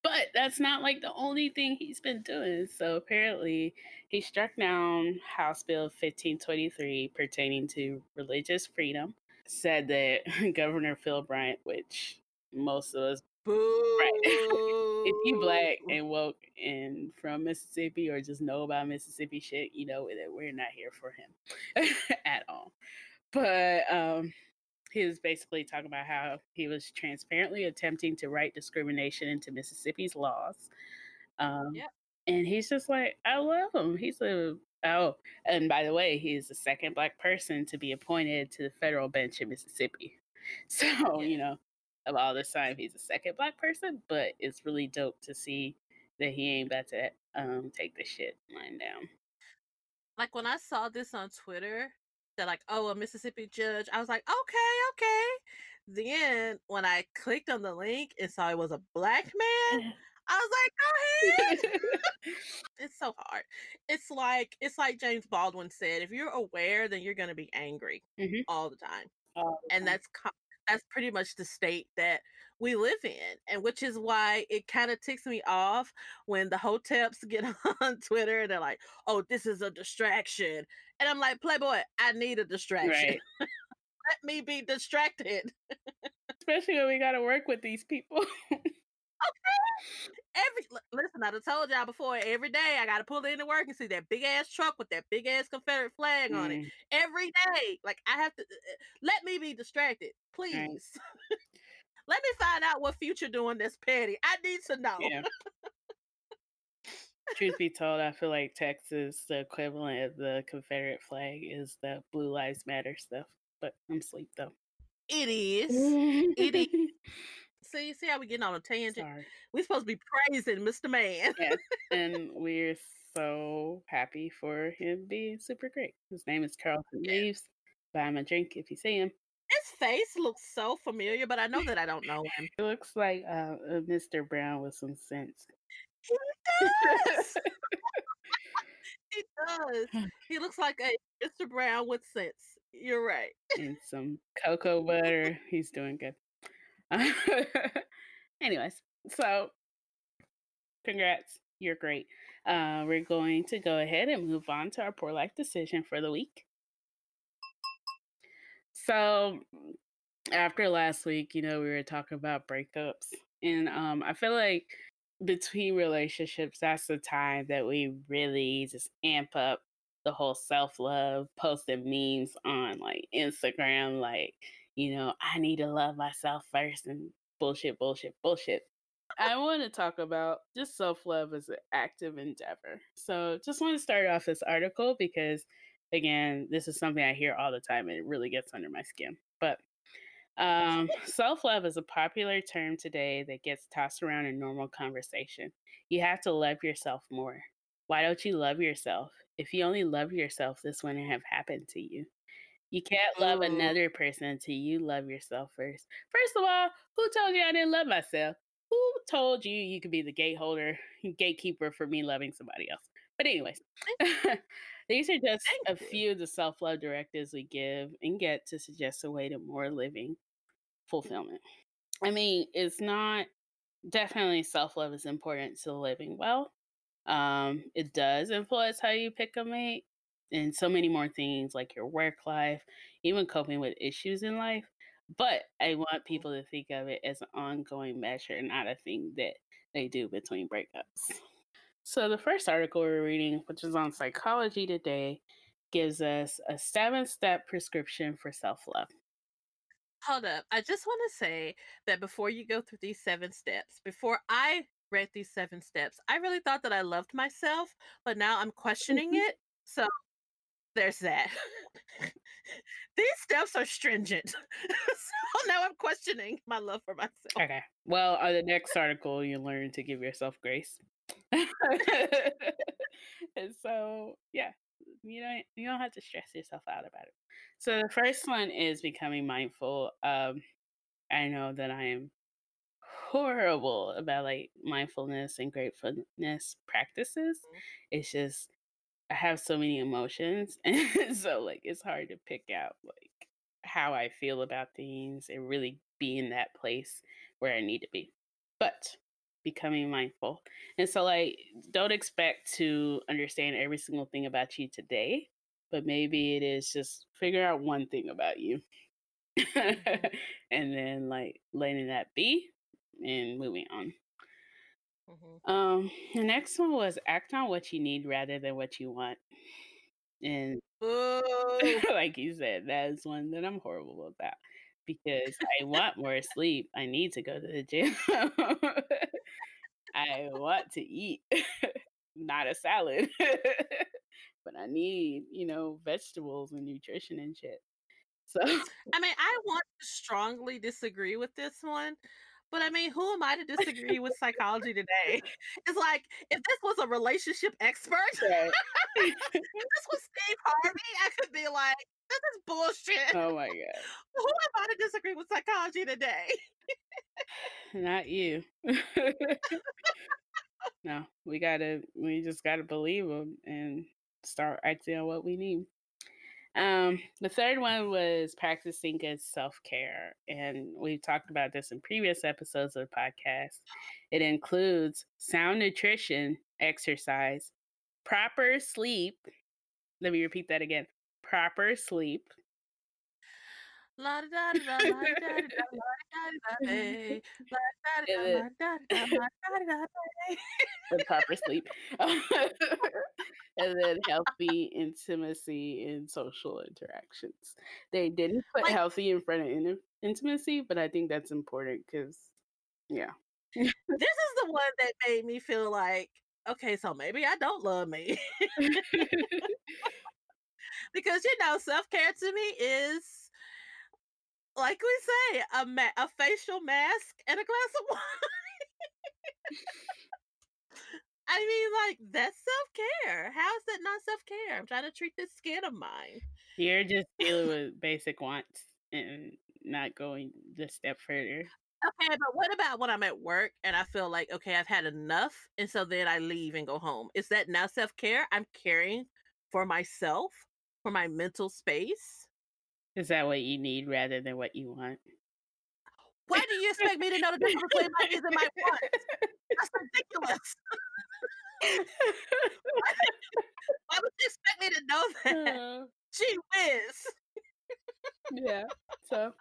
But that's not like the only thing he's been doing. So apparently, he struck down House Bill 1523 pertaining to religious freedom. Said that Governor Phil Bryant, which most of us, Boo. If you black and woke and from Mississippi or just know about Mississippi shit, you know that we're not here for him at all. But um, he was basically talking about how he was transparently attempting to write discrimination into Mississippi's laws. Um, Yep. And he's just like, I love him. He's a, oh, and by the way, he's the second black person to be appointed to the federal bench in Mississippi. So, Yeah. you know, of all this time, he's the second black person, but it's really dope to see that he ain't about to um, take the shit lying down. Like when I saw this on Twitter, they're like, "Oh, a Mississippi judge." I was like, "Okay, okay." Then when I clicked on the link and saw it was a black man, I was like, "Go ahead." it's so hard. It's like it's like James Baldwin said: if you're aware, then you're gonna be angry Mhm. all the time. All the and time. that's that's pretty much the state that we live in and which is why it kind of ticks me off when the hoteps get on twitter and they're like oh this is a distraction and i'm like playboy i need a distraction right. let me be distracted Especially when we got to work with these people. every listen i done told y'all before every day i gotta pull into work and see that big ass truck with that big ass confederate flag on it Mm, every day like i have to uh, uh, let me be distracted please let me find out what future doing this petty i need to know yeah. Truth be told, I feel like Texas, the equivalent of the Confederate flag, is the Blue Lives Matter stuff. But I'm asleep though. It is. it is. See, see how we getting on a tangent? Sorry. We're supposed to be praising Mr. Man. Yes, and we're so happy for him being super great. His name is Carlton. Reeves. Buy him a drink if you see him. His face looks so familiar, but I know that I don't know him. It looks like uh, a Mr. Brown with some sense. He does. he does. He looks like a Mr. Brown with sense. You're right. and some cocoa butter. He's doing good. Anyways, so congrats. You're great. Uh, we're going to go ahead and move on to our poor life decision for the week. So, after last week, you know, we were talking about breakups, and um, I feel like between relationships, that's the time that we really just amp up the whole self love, posting memes on like Instagram, like, you know, I need to love myself first and bullshit, bullshit, bullshit. I want to talk about just self love as an active endeavor. So, just want to start off this article because, again, this is something I hear all the time and it really gets under my skin. But um, self love is a popular term today that gets tossed around in normal conversation. You have to love yourself more. Why don't you love yourself? If you only love yourself, this wouldn't have happened to you. You can't love Ooh. another person until you love yourself first. First of all, who told you I didn't love myself? Who told you you could be the gate holder, gatekeeper for me loving somebody else? But anyways, these are just Thank a you. few of the self-love directives we give and get to suggest a way to more living fulfillment. I mean, it's not definitely self-love is important to living well. Um, it does influence how you pick a mate and so many more things like your work life, even coping with issues in life. But I want mm-hmm. people to think of it as an ongoing measure, and not a thing that they do between breakups. So, the first article we're reading, which is on Psychology Today, gives us a seven step prescription for self love. Hold up. I just want to say that before you go through these seven steps, before I read these seven steps, I really thought that I loved myself, but now I'm questioning mm-hmm. it. So there's that. these steps are stringent. so now I'm questioning my love for myself. Okay. Well, on the next article, you learn to give yourself grace. and so, yeah, you don't you don't have to stress yourself out about it. So the first one is becoming mindful. Um, I know that I am horrible about like mindfulness and gratefulness practices. It's just I have so many emotions, and so like it's hard to pick out like how I feel about things and really be in that place where I need to be. But becoming mindful. And so like don't expect to understand every single thing about you today, but maybe it is just figure out one thing about you. and then like letting that be and moving on. Mhm. Um the next one was act on what you need rather than what you want. And like you said, that is one that I'm horrible about because I want more sleep. I need to go to the gym. I want to eat, not a salad, but I need, you know, vegetables and nutrition and shit. So, I mean, I want to strongly disagree with this one, but I mean, who am I to disagree with psychology today? It's like if this was a relationship expert, Right. if this was Steve Harvey, I could be like, this is bullshit. oh my God. Who am I to disagree with psychology today? Not you. no, we gotta, we just gotta believe them and start acting on what we need. Um, the third one was practicing good self care. And we've talked about this in previous episodes of the podcast. It includes sound nutrition, exercise, proper sleep. Let me repeat that again proper sleep, La da da da da da da da da da proper sleep, and then healthy intimacy and social interactions. They didn't put Like- healthy in front of in- intimacy, but I think that's important because, yeah. This is the one that made me feel like, okay, so maybe I don't love me. because you know, self-care to me is like we say, a ma- a facial mask and a glass of wine. I mean, like that's self-care. How is that not self-care? I'm trying to treat this skin of mine. You're just dealing with basic wants, and not going the step further. Okay, but what about when I'm at work and I feel like okay, I've had enough, and so then I leave and go home? Is that now self care? I'm caring for myself, for my mental space. Is that what you need rather than what you want? Why do you expect me to know the difference between my needs and my wants? That's ridiculous. Why would you expect me to know that? Uh, Gee whiz. yeah. So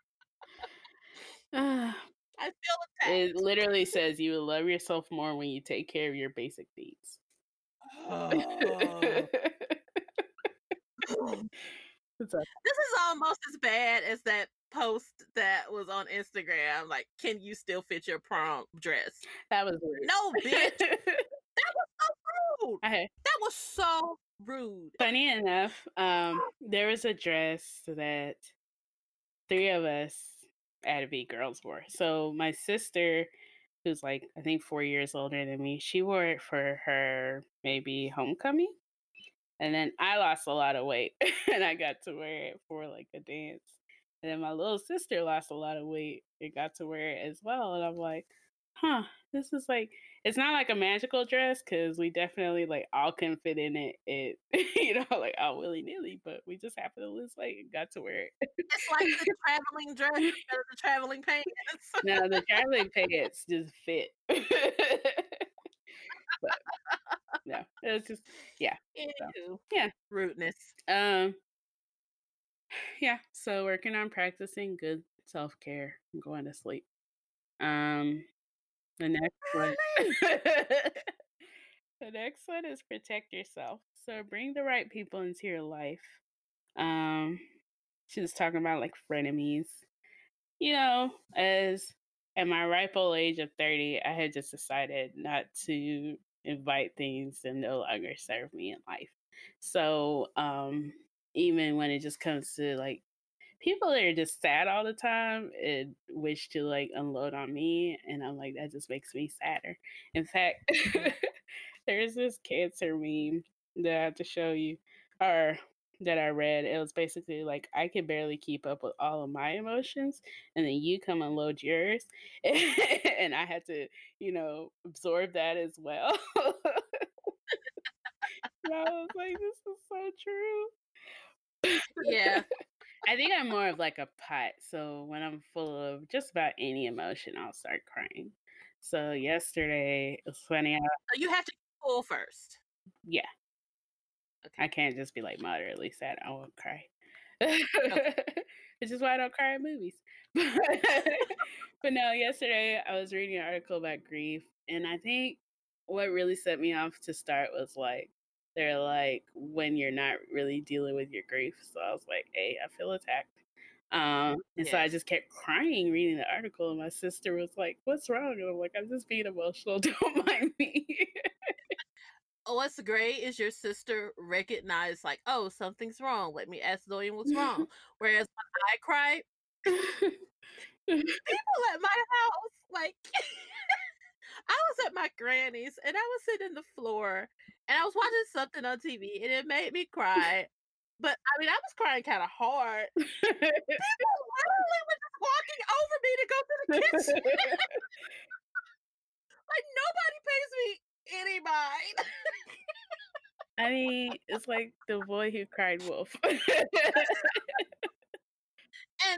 uh, I feel it attacked. literally says you will love yourself more when you take care of your basic needs. Oh. This is almost as bad as that post that was on Instagram. Like, can you still fit your prom dress? That was weird. No, bitch. That was so rude. okay. That was so rude. Funny enough, um, there was a dress that three of us had to be girls wore. So my sister, who's like I think four years older than me, she wore it for her maybe homecoming. And then I lost a lot of weight and I got to wear it for like a dance. And then my little sister lost a lot of weight and got to wear it as well. And I'm like, huh, this is like it's not like a magical dress because we definitely like all can fit in it. It you know like all willy nilly, but we just happened to lose weight and got to wear it. It's like the traveling dress of the traveling pants. now the traveling pants just fit. But no, it was just yeah. Ew. Yeah. Rudeness. Um yeah, so working on practicing good self care and going to sleep. Um the next one the next one is protect yourself. So bring the right people into your life. Um she was talking about like frenemies. You know, as at my ripe old age of 30, I had just decided not to invite things that no longer serve me in life. So um even when it just comes to like people that are just sad all the time and wish to like unload on me and i'm like that just makes me sadder in fact there's this cancer meme that i have to show you or that i read it was basically like i can barely keep up with all of my emotions and then you come unload yours and i had to you know absorb that as well and i was like this is so true Yeah. I think I'm more of like a pot. So when I'm full of just about any emotion, I'll start crying. So yesterday, it was funny. So you have to pull first. yeah, Okay. I can't just be like moderately sad. I won't cry. Which is why I don't cry at movies. but no, yesterday I was reading an article about grief, and I think what really set me off to start was like they're like when you're not really dealing with your grief. So I was like, hey, I feel attacked. Um, and so I just kept crying reading the article, and my sister was like, "What's wrong?" And I'm like, "I'm just being emotional. Don't mind me." Oh, what's great is your sister recognized like, oh, something's wrong. Let me ask Zoe what's wrong. Whereas when I cry, people at my house, like I was at my granny's and I was sitting in the floor and I was watching something on TV and it made me cry. But I mean, I was crying kind of hard. People literally were just walking over me to go to the kitchen. like nobody pays me any mind. I mean, it's like the boy who cried wolf. and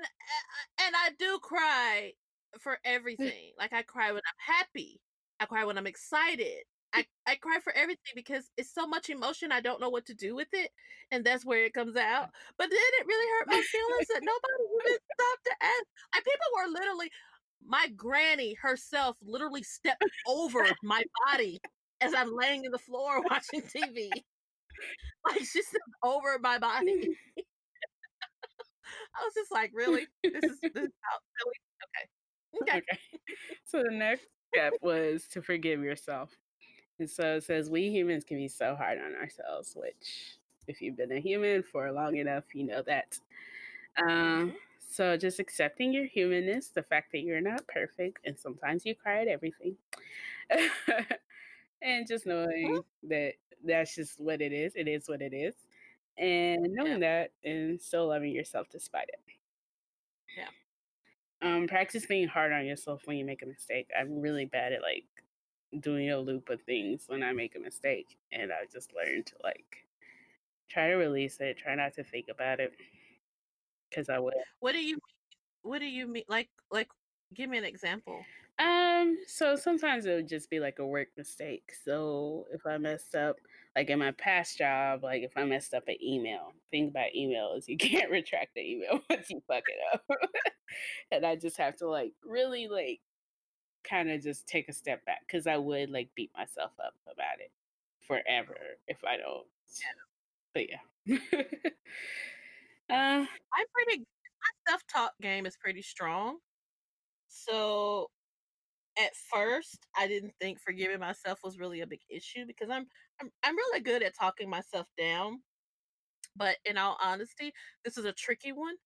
uh, and I do cry for everything. Like I cry when I'm happy. I cry when I'm excited. I, I cry for everything because it's so much emotion. I don't know what to do with it, and that's where it comes out. But then it really hurt my feelings that nobody even stopped to ask. Like people were literally, my granny herself literally stepped over my body as I'm laying in the floor watching TV. Like stepped over my body. I was just like, really? This is this is how really? Okay. Okay. okay. So the next step was to forgive yourself. And so it says we humans can be so hard on ourselves, which if you've been a human for long enough, you know that. Um, so just accepting your humanness, the fact that you're not perfect, and sometimes you cry at everything. and just knowing that that's just what it is. It is what it is. And knowing that and still loving yourself despite it. Yeah. Um, practice being hard on yourself when you make a mistake. I'm really bad at like doing a loop of things when I make a mistake, and I just learned to like try to release it, try not to think about it, because I would. What do you What do you mean? Like, like, give me an example. Um, so sometimes it would just be like a work mistake. So if I messed up, like in my past job, like if I messed up an email, thing about email is you can't retract the email once you fuck it up. and I just have to like really like kind of just take a step back because I would like beat myself up about it forever if I don't. But yeah. uh, I'm pretty. My self talk game is pretty strong. So at first, I didn't think forgiving myself was really a big issue because I'm I'm I'm really good at talking myself down. But in all honesty, this is a tricky one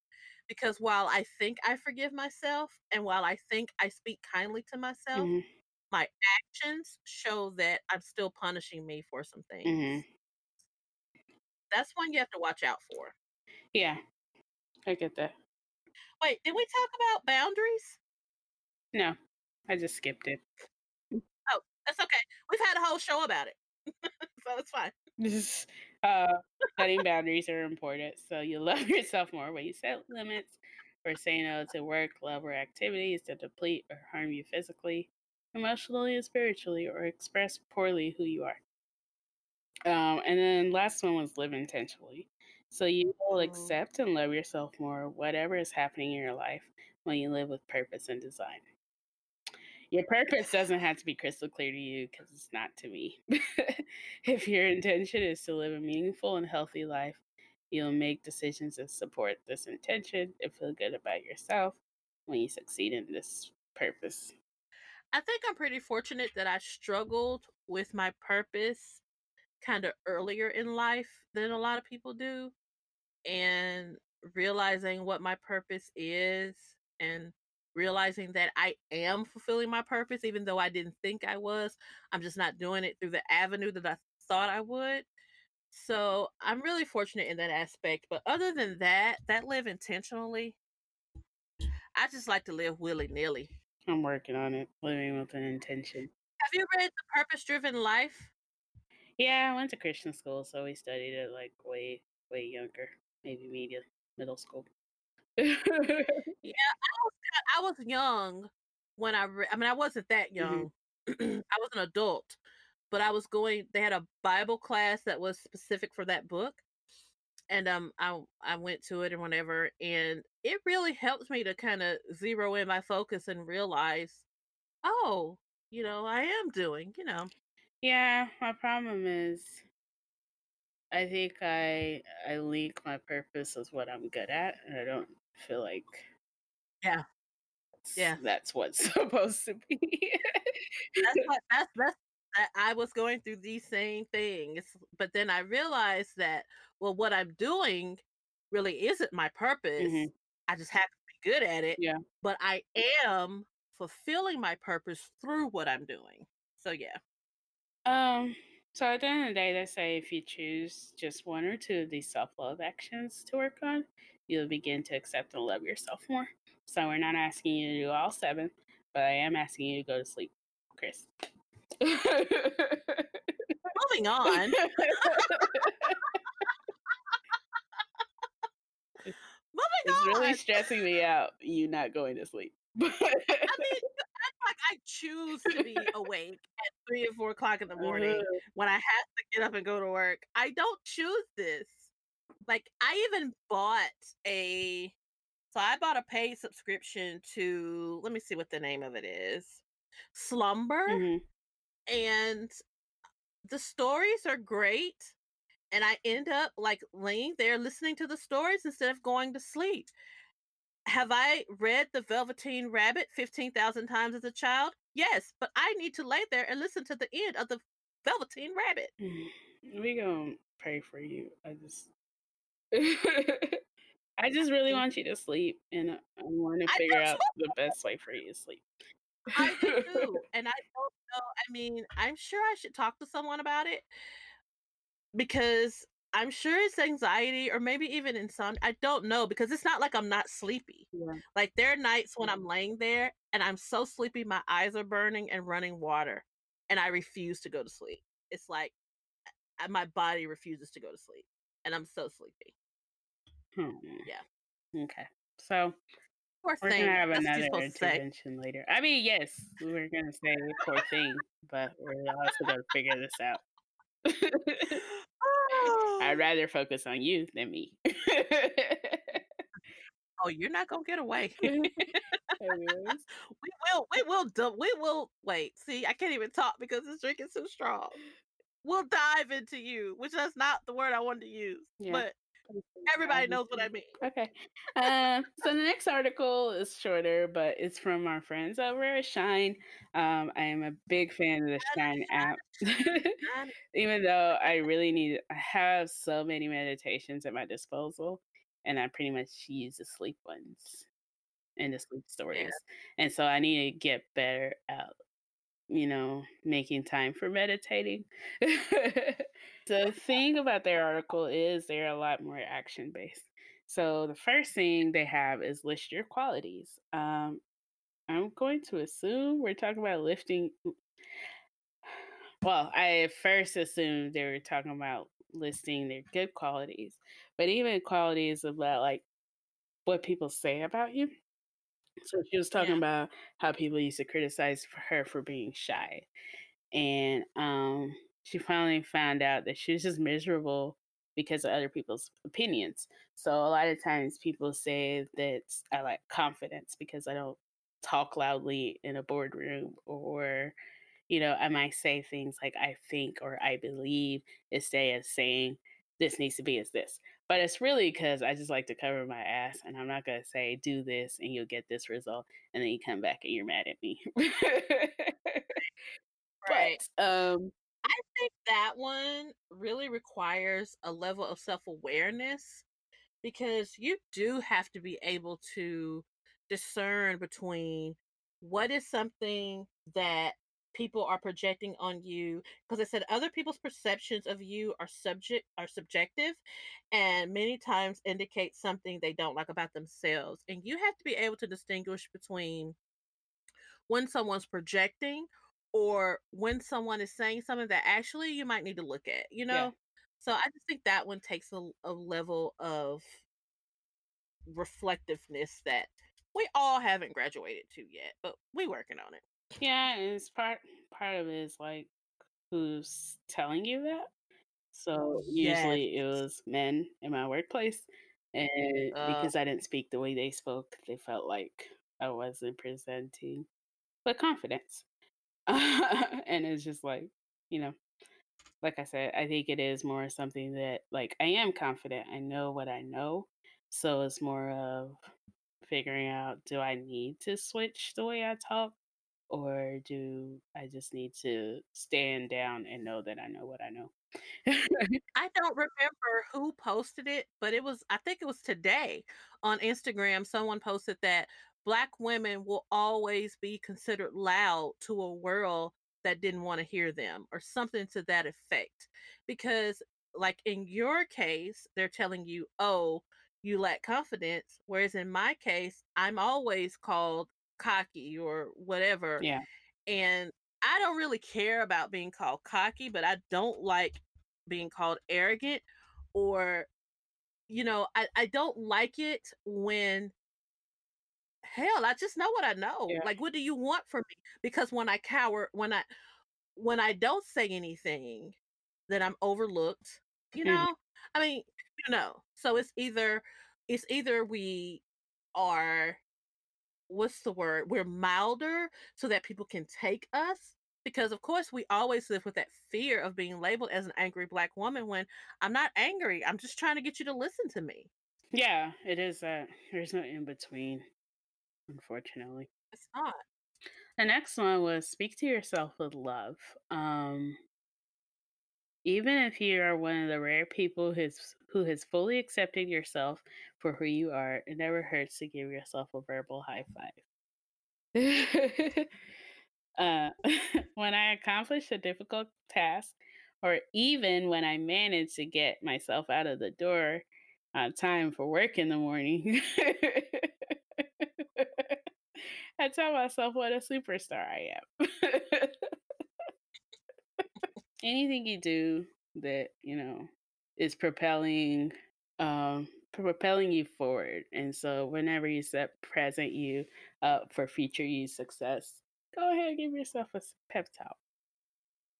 because while I think I forgive myself and while I think I speak kindly to myself, mhm, my actions show that I'm still punishing me for some things. mhm. That's one you have to watch out for. Yeah, I get that. Wait, did we talk about boundaries? No, I just skipped it. Oh, that's okay. We've had a whole show about it. so it's fine. Uh, setting boundaries are important. So you love yourself more when you set limits or say no to work, love, or activities that deplete or harm you physically, emotionally, and spiritually, or express poorly who you are. Um, and then last one was live intentionally. So you will Mm. accept and love yourself more, whatever is happening in your life, when you live with purpose and design. Your purpose doesn't have to be crystal clear to you because it's not to me. if your intention is to live a meaningful and healthy life, you'll make decisions that support this intention and feel good about yourself when you succeed in this purpose. I think I'm pretty fortunate that I struggled with my purpose kind of earlier in life than a lot of people do. And realizing what my purpose is and realizing that I am fulfilling my purpose, even though I didn't think I was. I'm just not doing it through the avenue that I thought I would. So I'm really fortunate in that aspect. But other than that, that live intentionally, I just like to live willy nilly. I'm working on it, living with an intention. Have you read The Purpose Driven Life? Yeah, I went to Christian school, so we studied it like way, way younger, maybe media, middle school. Yeah, I was I was young when I re- I mean I wasn't that young. I was an adult, but I was going they had a Bible class that was specific for that book. And um I I went to it and whatever and it really helped me to kind of zero in my focus and realize, oh, you know, I am doing, you know. yeah, my problem is I think I I link my purpose as what I'm good at, and I don't feel like Yeah. Yeah. that's what's supposed to be. That's what that's that's I, I was going through these same things, but then I realized that well, what I'm doing really isn't my purpose. Mhm. I just happen to be good at it. Yeah. But I am fulfilling my purpose through what I'm doing. So yeah. Um, so at the end of the day, they say if you choose just one or two of these self love actions to work on, you'll begin to accept and love yourself more. So we're not asking you to do all seven, but I am asking you to go to sleep, Chris. Moving on. Moving on. it's on. really stressing me out, you not going to sleep. I mean, like I choose to be awake at three or four o'clock in the morning Ugh. when I have to get up and go to work. I don't choose this. Like I even bought a so I bought a paid subscription to let me see what the name of it is. Slumber Mhm. and the stories are great and I end up like laying there listening to the stories instead of going to sleep. Have I read The Velveteen Rabbit 15,000 times as a child? Yes, but I need to lay there and listen to the end of The Velveteen Rabbit. We gonna pray for you. I just, I just really want you to sleep, and I I want to figure out the best way for you to sleep. I do. And I don't know. I mean, I'm sure I should talk to someone about it because I'm sure it's anxiety or maybe even insomnia. I don't know because it's not like I'm not sleepy. Yeah. Like there are nights when I'm laying there and I'm so sleepy, my eyes are burning and running water, and I refuse to go to sleep. It's like uh, my body refuses to go to sleep, and I'm so sleepy. Hmm. Yeah. Okay. So Poor we're thing. gonna have That's another to say. intervention later. I mean, yes, we were gonna say poor thing, but we're also gonna figure this out. I'd rather focus on you than me. oh, you're not gonna get away. We will. We will. We will. Wait. See, I can't even talk because this drink is too strong. We'll dive into you, which that's not the word I wanted to use, Yeah. but everybody knows what I mean. Okay. Um, so the next article is shorter, but it's from our friends over at Shine. Um, I am a big fan of the Shine app. Even though I really need, I have so many meditations at my disposal, and I pretty much use the sleep ones and the sleep stories. And so I need to get better at, you know, making time for meditating. the thing about their article is they're a lot more action based. So the first thing they have is list your qualities. Um, I'm going to assume we're talking about lifting. Well, I first assumed they were talking about listing their good qualities, but even qualities about like what people say about you. So she was talking Yeah. about how people used to criticize her for being shy, and um, she finally found out that she was just miserable because of other people's opinions. So a lot of times people say that I lack confidence because I don't talk loudly in a boardroom or you know, I might say things like I think or I believe instead of saying this needs to be as this. But it's really because I just like to cover my ass and I'm not going to say do this and you'll get this result. And then you come back and you're mad at me. Right. But, um, I think that one really requires a level of self awareness because you do have to be able to discern between what is something that people are projecting on you because I said other people's perceptions of you are subject are subjective and many times indicate something they don't like about themselves and you have to be able to distinguish between when someone's projecting or when someone is saying something that actually you might need to look at, you know? Yeah. So I just think that one takes a, a level of reflectiveness that we all haven't graduated to yet, but we working on it. Yeah, and it's part part of it is like who's telling you that. So usually it was men in my workplace, and Uh. because I didn't speak the way they spoke, they felt like I wasn't presenting with confidence. and it's just like, you know, like I said, I think it is more something that like I am confident. I know what I know. So it's more of figuring out do I need to switch the way I talk or do I just need to stand down and know that I know what I know? I don't remember who posted it, but it was I think it was today on Instagram someone posted that black women will always be considered loud to a world that didn't want to hear them or something to that effect. Because like in your case, they're telling you, "Oh, you lack confidence," whereas in my case, I'm always called cocky or whatever yeah. and I don't really care about being called cocky, but I don't like being called arrogant or you know, I, I don't like it when hell, I just know what I know. Yeah. Like what do you want from me? Because when I cower when I when I don't say anything, then I'm overlooked. You Mhm. know? I mean, you know. So it's either it's either we are what's the word? We're milder so that people can take us. Because of course we always live with that fear of being labeled as an angry black woman when I'm not angry. I'm just trying to get you to listen to me. Yeah, it is that. There's no in between, unfortunately. It's not. The next one was speak to yourself with love. Um, even if you are one of the rare people who's who has fully accepted yourself for who you are, it never hurts to give yourself a verbal high five. uh, when I accomplish a difficult task or even when I manage to get myself out of the door on time for work in the morning, I tell myself what a superstar I am. Anything you do that, you know, is propelling um propelling you forward. And so whenever you set present you up for future you success, go ahead and give yourself a pep talk.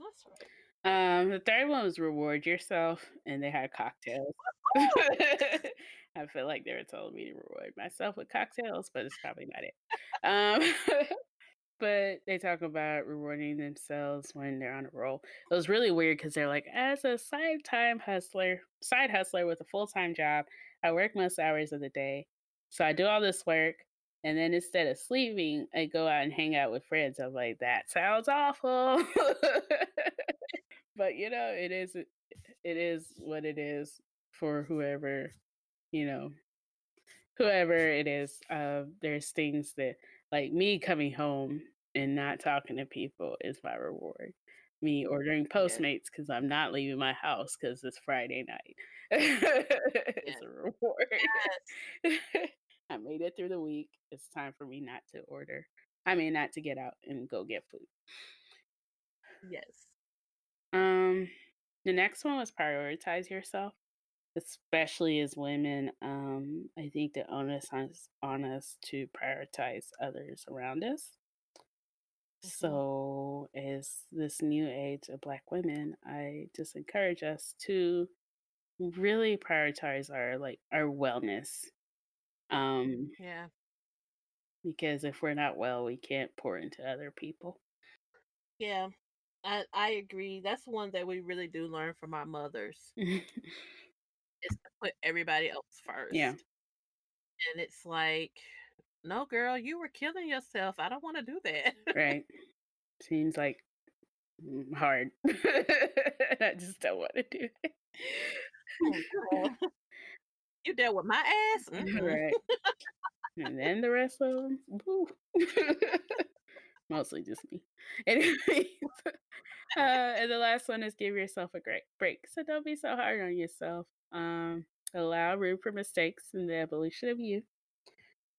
That's right. Um, the third one was reward yourself, and they had cocktails. I feel like they were telling me to reward myself with cocktails, but it's probably not it. Um, but they talk about rewarding themselves when they're on a roll. It was really weird because they're like, as a side time hustler, side hustler with a full time job, I work most hours of the day. So I do all this work. And then instead of sleeping, I go out and hang out with friends. I'm like, that sounds awful. but you know, it is it is what it is for whoever, you know, whoever it is. Uh, there's things that like me coming home and not talking to people is my reward. Me ordering Postmates because I'm not leaving my house because it's Friday night. it's a reward. Yes. I made it through the week. It's time for me not to order. I mean, not to get out and go get food. Yes. Um, the next one was prioritize yourself, especially as women. Um, I think the onus on us, on us to prioritize others around us. Mhm. So, as this new age of Black women, I just encourage us to really prioritize our like our wellness. Um, Yeah. because if we're not well, we can't pour into other people. Yeah. I I agree. That's one that we really do learn from our mothers is to put everybody else first. yeah, And it's like, no, girl, you were killing yourself. I don't want to do that. right. Seems like mm, hard. I just don't want to do it. Oh, you dealt with my ass. Mm-mm. right. And then the rest of them, mostly just me. Anyways, uh, and the last one is give yourself a great break. So don't be so hard on yourself. Um, allow room for mistakes in the evolution of you,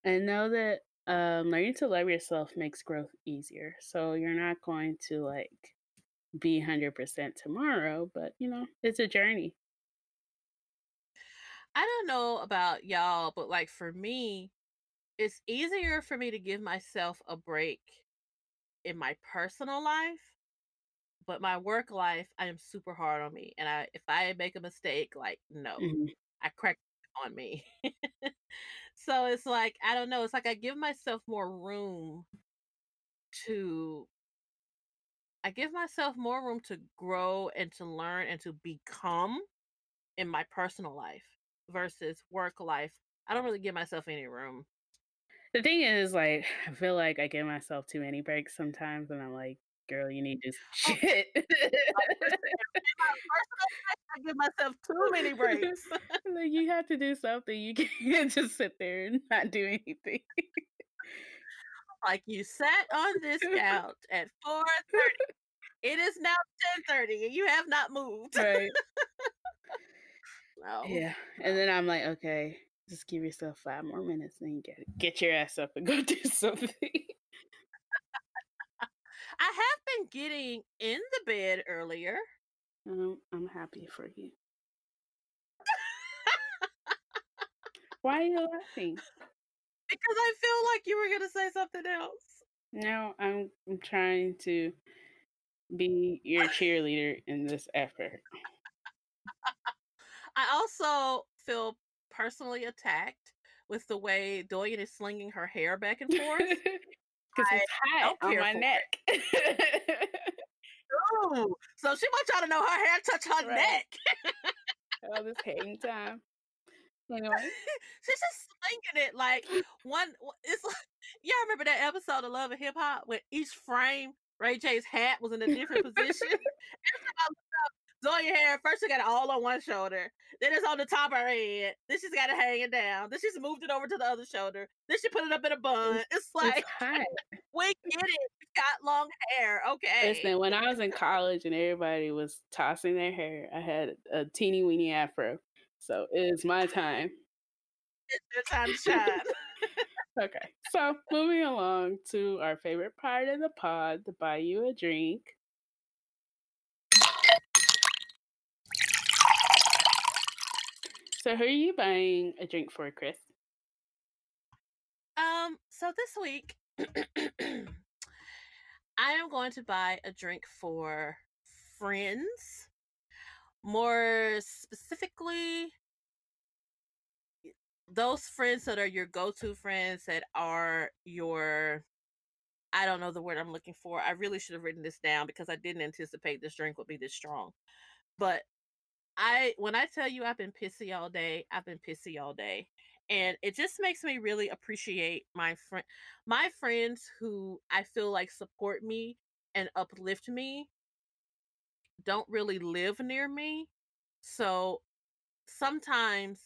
and know that um, learning to love yourself makes growth easier. So you're not going to like be hundred percent tomorrow, but you know it's a journey. I don't know about y'all, but like for me, it's easier for me to give myself a break in my personal life, but my work life, I am super hard on me. And I if I make a mistake, like no, Mhm. I crack on me. so it's like I don't know, it's like I give myself more room to I give myself more room to grow and to learn and to become in my personal life versus work life. I don't really give myself any room. The thing is, like, I feel like I give myself too many breaks sometimes, and I'm like, girl, you need Oh, shit. I give myself too many breaks. like, you have to do something. You can't just sit there and not do anything. like you sat on this couch at 4:30. It is now 10:30 and you have not moved. right. No. Yeah. And then I'm like, okay, just give yourself five more minutes and then get get your ass up and go do something. I have been getting in the bed earlier. um, I'm happy for you. Why are you laughing? Because I feel like you were gonna say something else. No, I'm I'm trying to be your cheerleader in this effort. I also feel personally attacked with the way Doyen is slinging her hair back and forth. Because it's hot on my neck. Ooh, so she wants y'all to know her hair touch her Right. neck. All this hang time. Anyway. She's just slinging it like one. It's like y'all remember that episode of Love and Hip Hop where each frame Ray J's hat was in a different position. Every time I look up Zoya hair, first she got it all on one shoulder, then it's on the top of her head, then she's got it hanging down, then she's moved it over to the other shoulder, then she put it up in a bun. It's like, it's we get it. Got long hair. Okay. Listen, when I was in college and everybody was tossing their hair, I had a teeny weeny afro. So it is my time. It's your time to shine. Okay. So moving along to our favorite part of the pod, to buy you a drink. So who are you buying a drink for, Chris? Um, so this week I am going to buy a drink for friends. More specifically, those friends that are your go-to friends that are your I don't know the word I'm looking for. I really should have written this down because I didn't anticipate this drink would be this strong. But I when I tell you I've been pissy all day, I've been pissy all day. And it just makes me really appreciate my friend my friends who I feel like support me and uplift me don't really live near me. So sometimes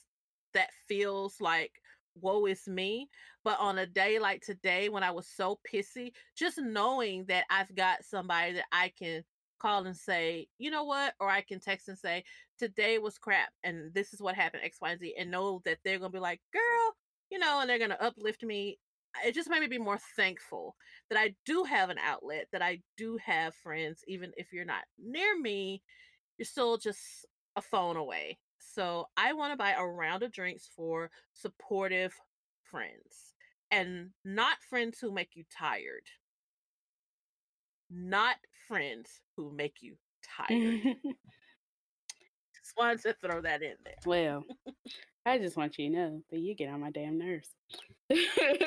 that feels like woe is me. But on a day like today, when I was so pissy, just knowing that I've got somebody that I can call and say, you know what, or I can text and say, today was crap and this is what happened, X, Y, and Z, and know that they're gonna be like, girl, you know, and they're gonna uplift me. It just made me be more thankful that I do have an outlet, that I do have friends, even if you're not near me, you're still just a phone away. So I want to buy a round of drinks for supportive friends and not friends who make you tired. Not friends who make you tired. just wanted to throw that in there. Well, I just want you to know that you get on my damn nerves. because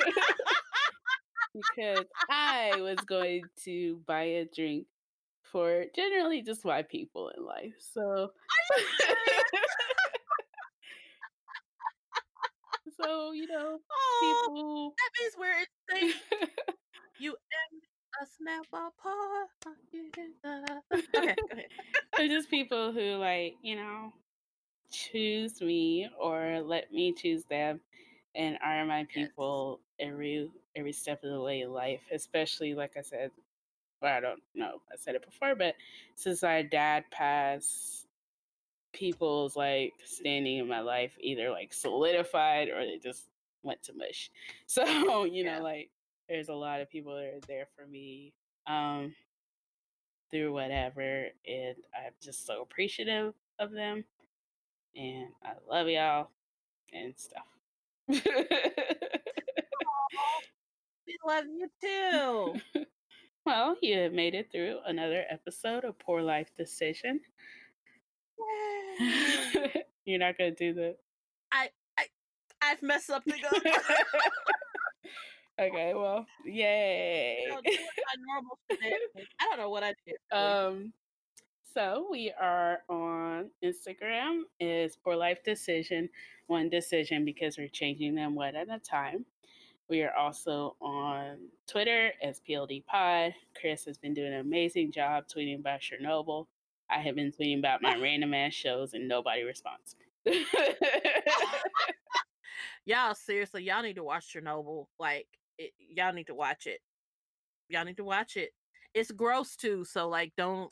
I was going to buy a drink for generally just my people in life. So So, you know, Oh, people that means we're in. You a snap apart. Okay. They're just people who like, you know, choose me or let me choose them and are my Yes. people every every step of the way in life. Especially like I said, well, I don't know, I said it before, but since our dad passed, people's like standing in my life either like solidified or they just went to mush. So, you know, like there's a lot of people that are there for me um through whatever and I'm just so appreciative of them and I love y'all and stuff. We love you too. well, you have made it through another episode of Poor Life Decision. You're not gonna do the I I I've messed up the. Okay, well, yay. I'll do it my normal shenanigans. I don't know what I did. Um, so we are on Instagram is Poor Life Decision, one decision because we're changing them one at a time. We are also on Twitter as PLD Pod. Chris has been doing an amazing job tweeting about Chernobyl. I have been tweeting about my random ass shows and nobody responds. y'all seriously, y'all need to watch Chernobyl. Like, it, y'all need to watch it. Y'all need to watch it. It's gross too, so like, don't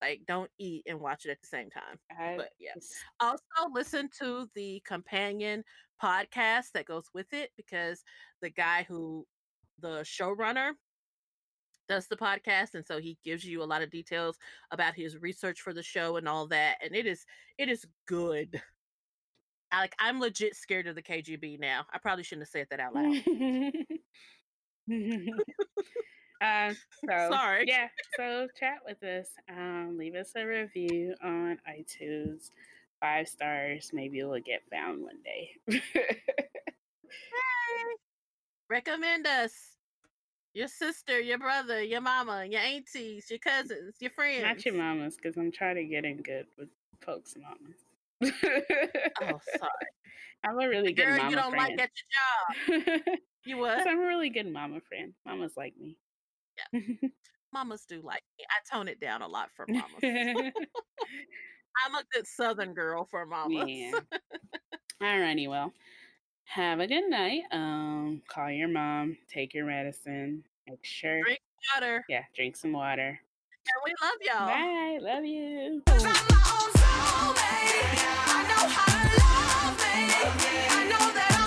like don't eat and watch it at the same time. I But yeah. Also, listen to the companion podcast that goes with it because the guy who the showrunner does the podcast and so he gives you a lot of details about his research for the show and all that and it is it is good I, like i'm legit scared of the kgb now i probably shouldn't have said that out loud um, so Sorry. yeah, so chat with us. Um, leave us a review on iTunes. Five stars. Maybe we'll get found one day. Hey, recommend us your sister your brother your mama your aunties your cousins your friends Not your mamas, because I'm trying to get in good with folks' mamas. Oh sorry I'm a really good girl mama you don't like friend. at your job you what 'Cause I'm a really good mama friend. Mamas like me. Yeah. mamas do like me. I tone it down a lot for mamas. I'm a good southern girl for mamas. Yeah. Alrighty, well, have a good night. Um, call your mom, take your medicine, Make sure. Drink water. Yeah, drink some water. And we love y'all. Bye. Love you. I know how to love me. I know that.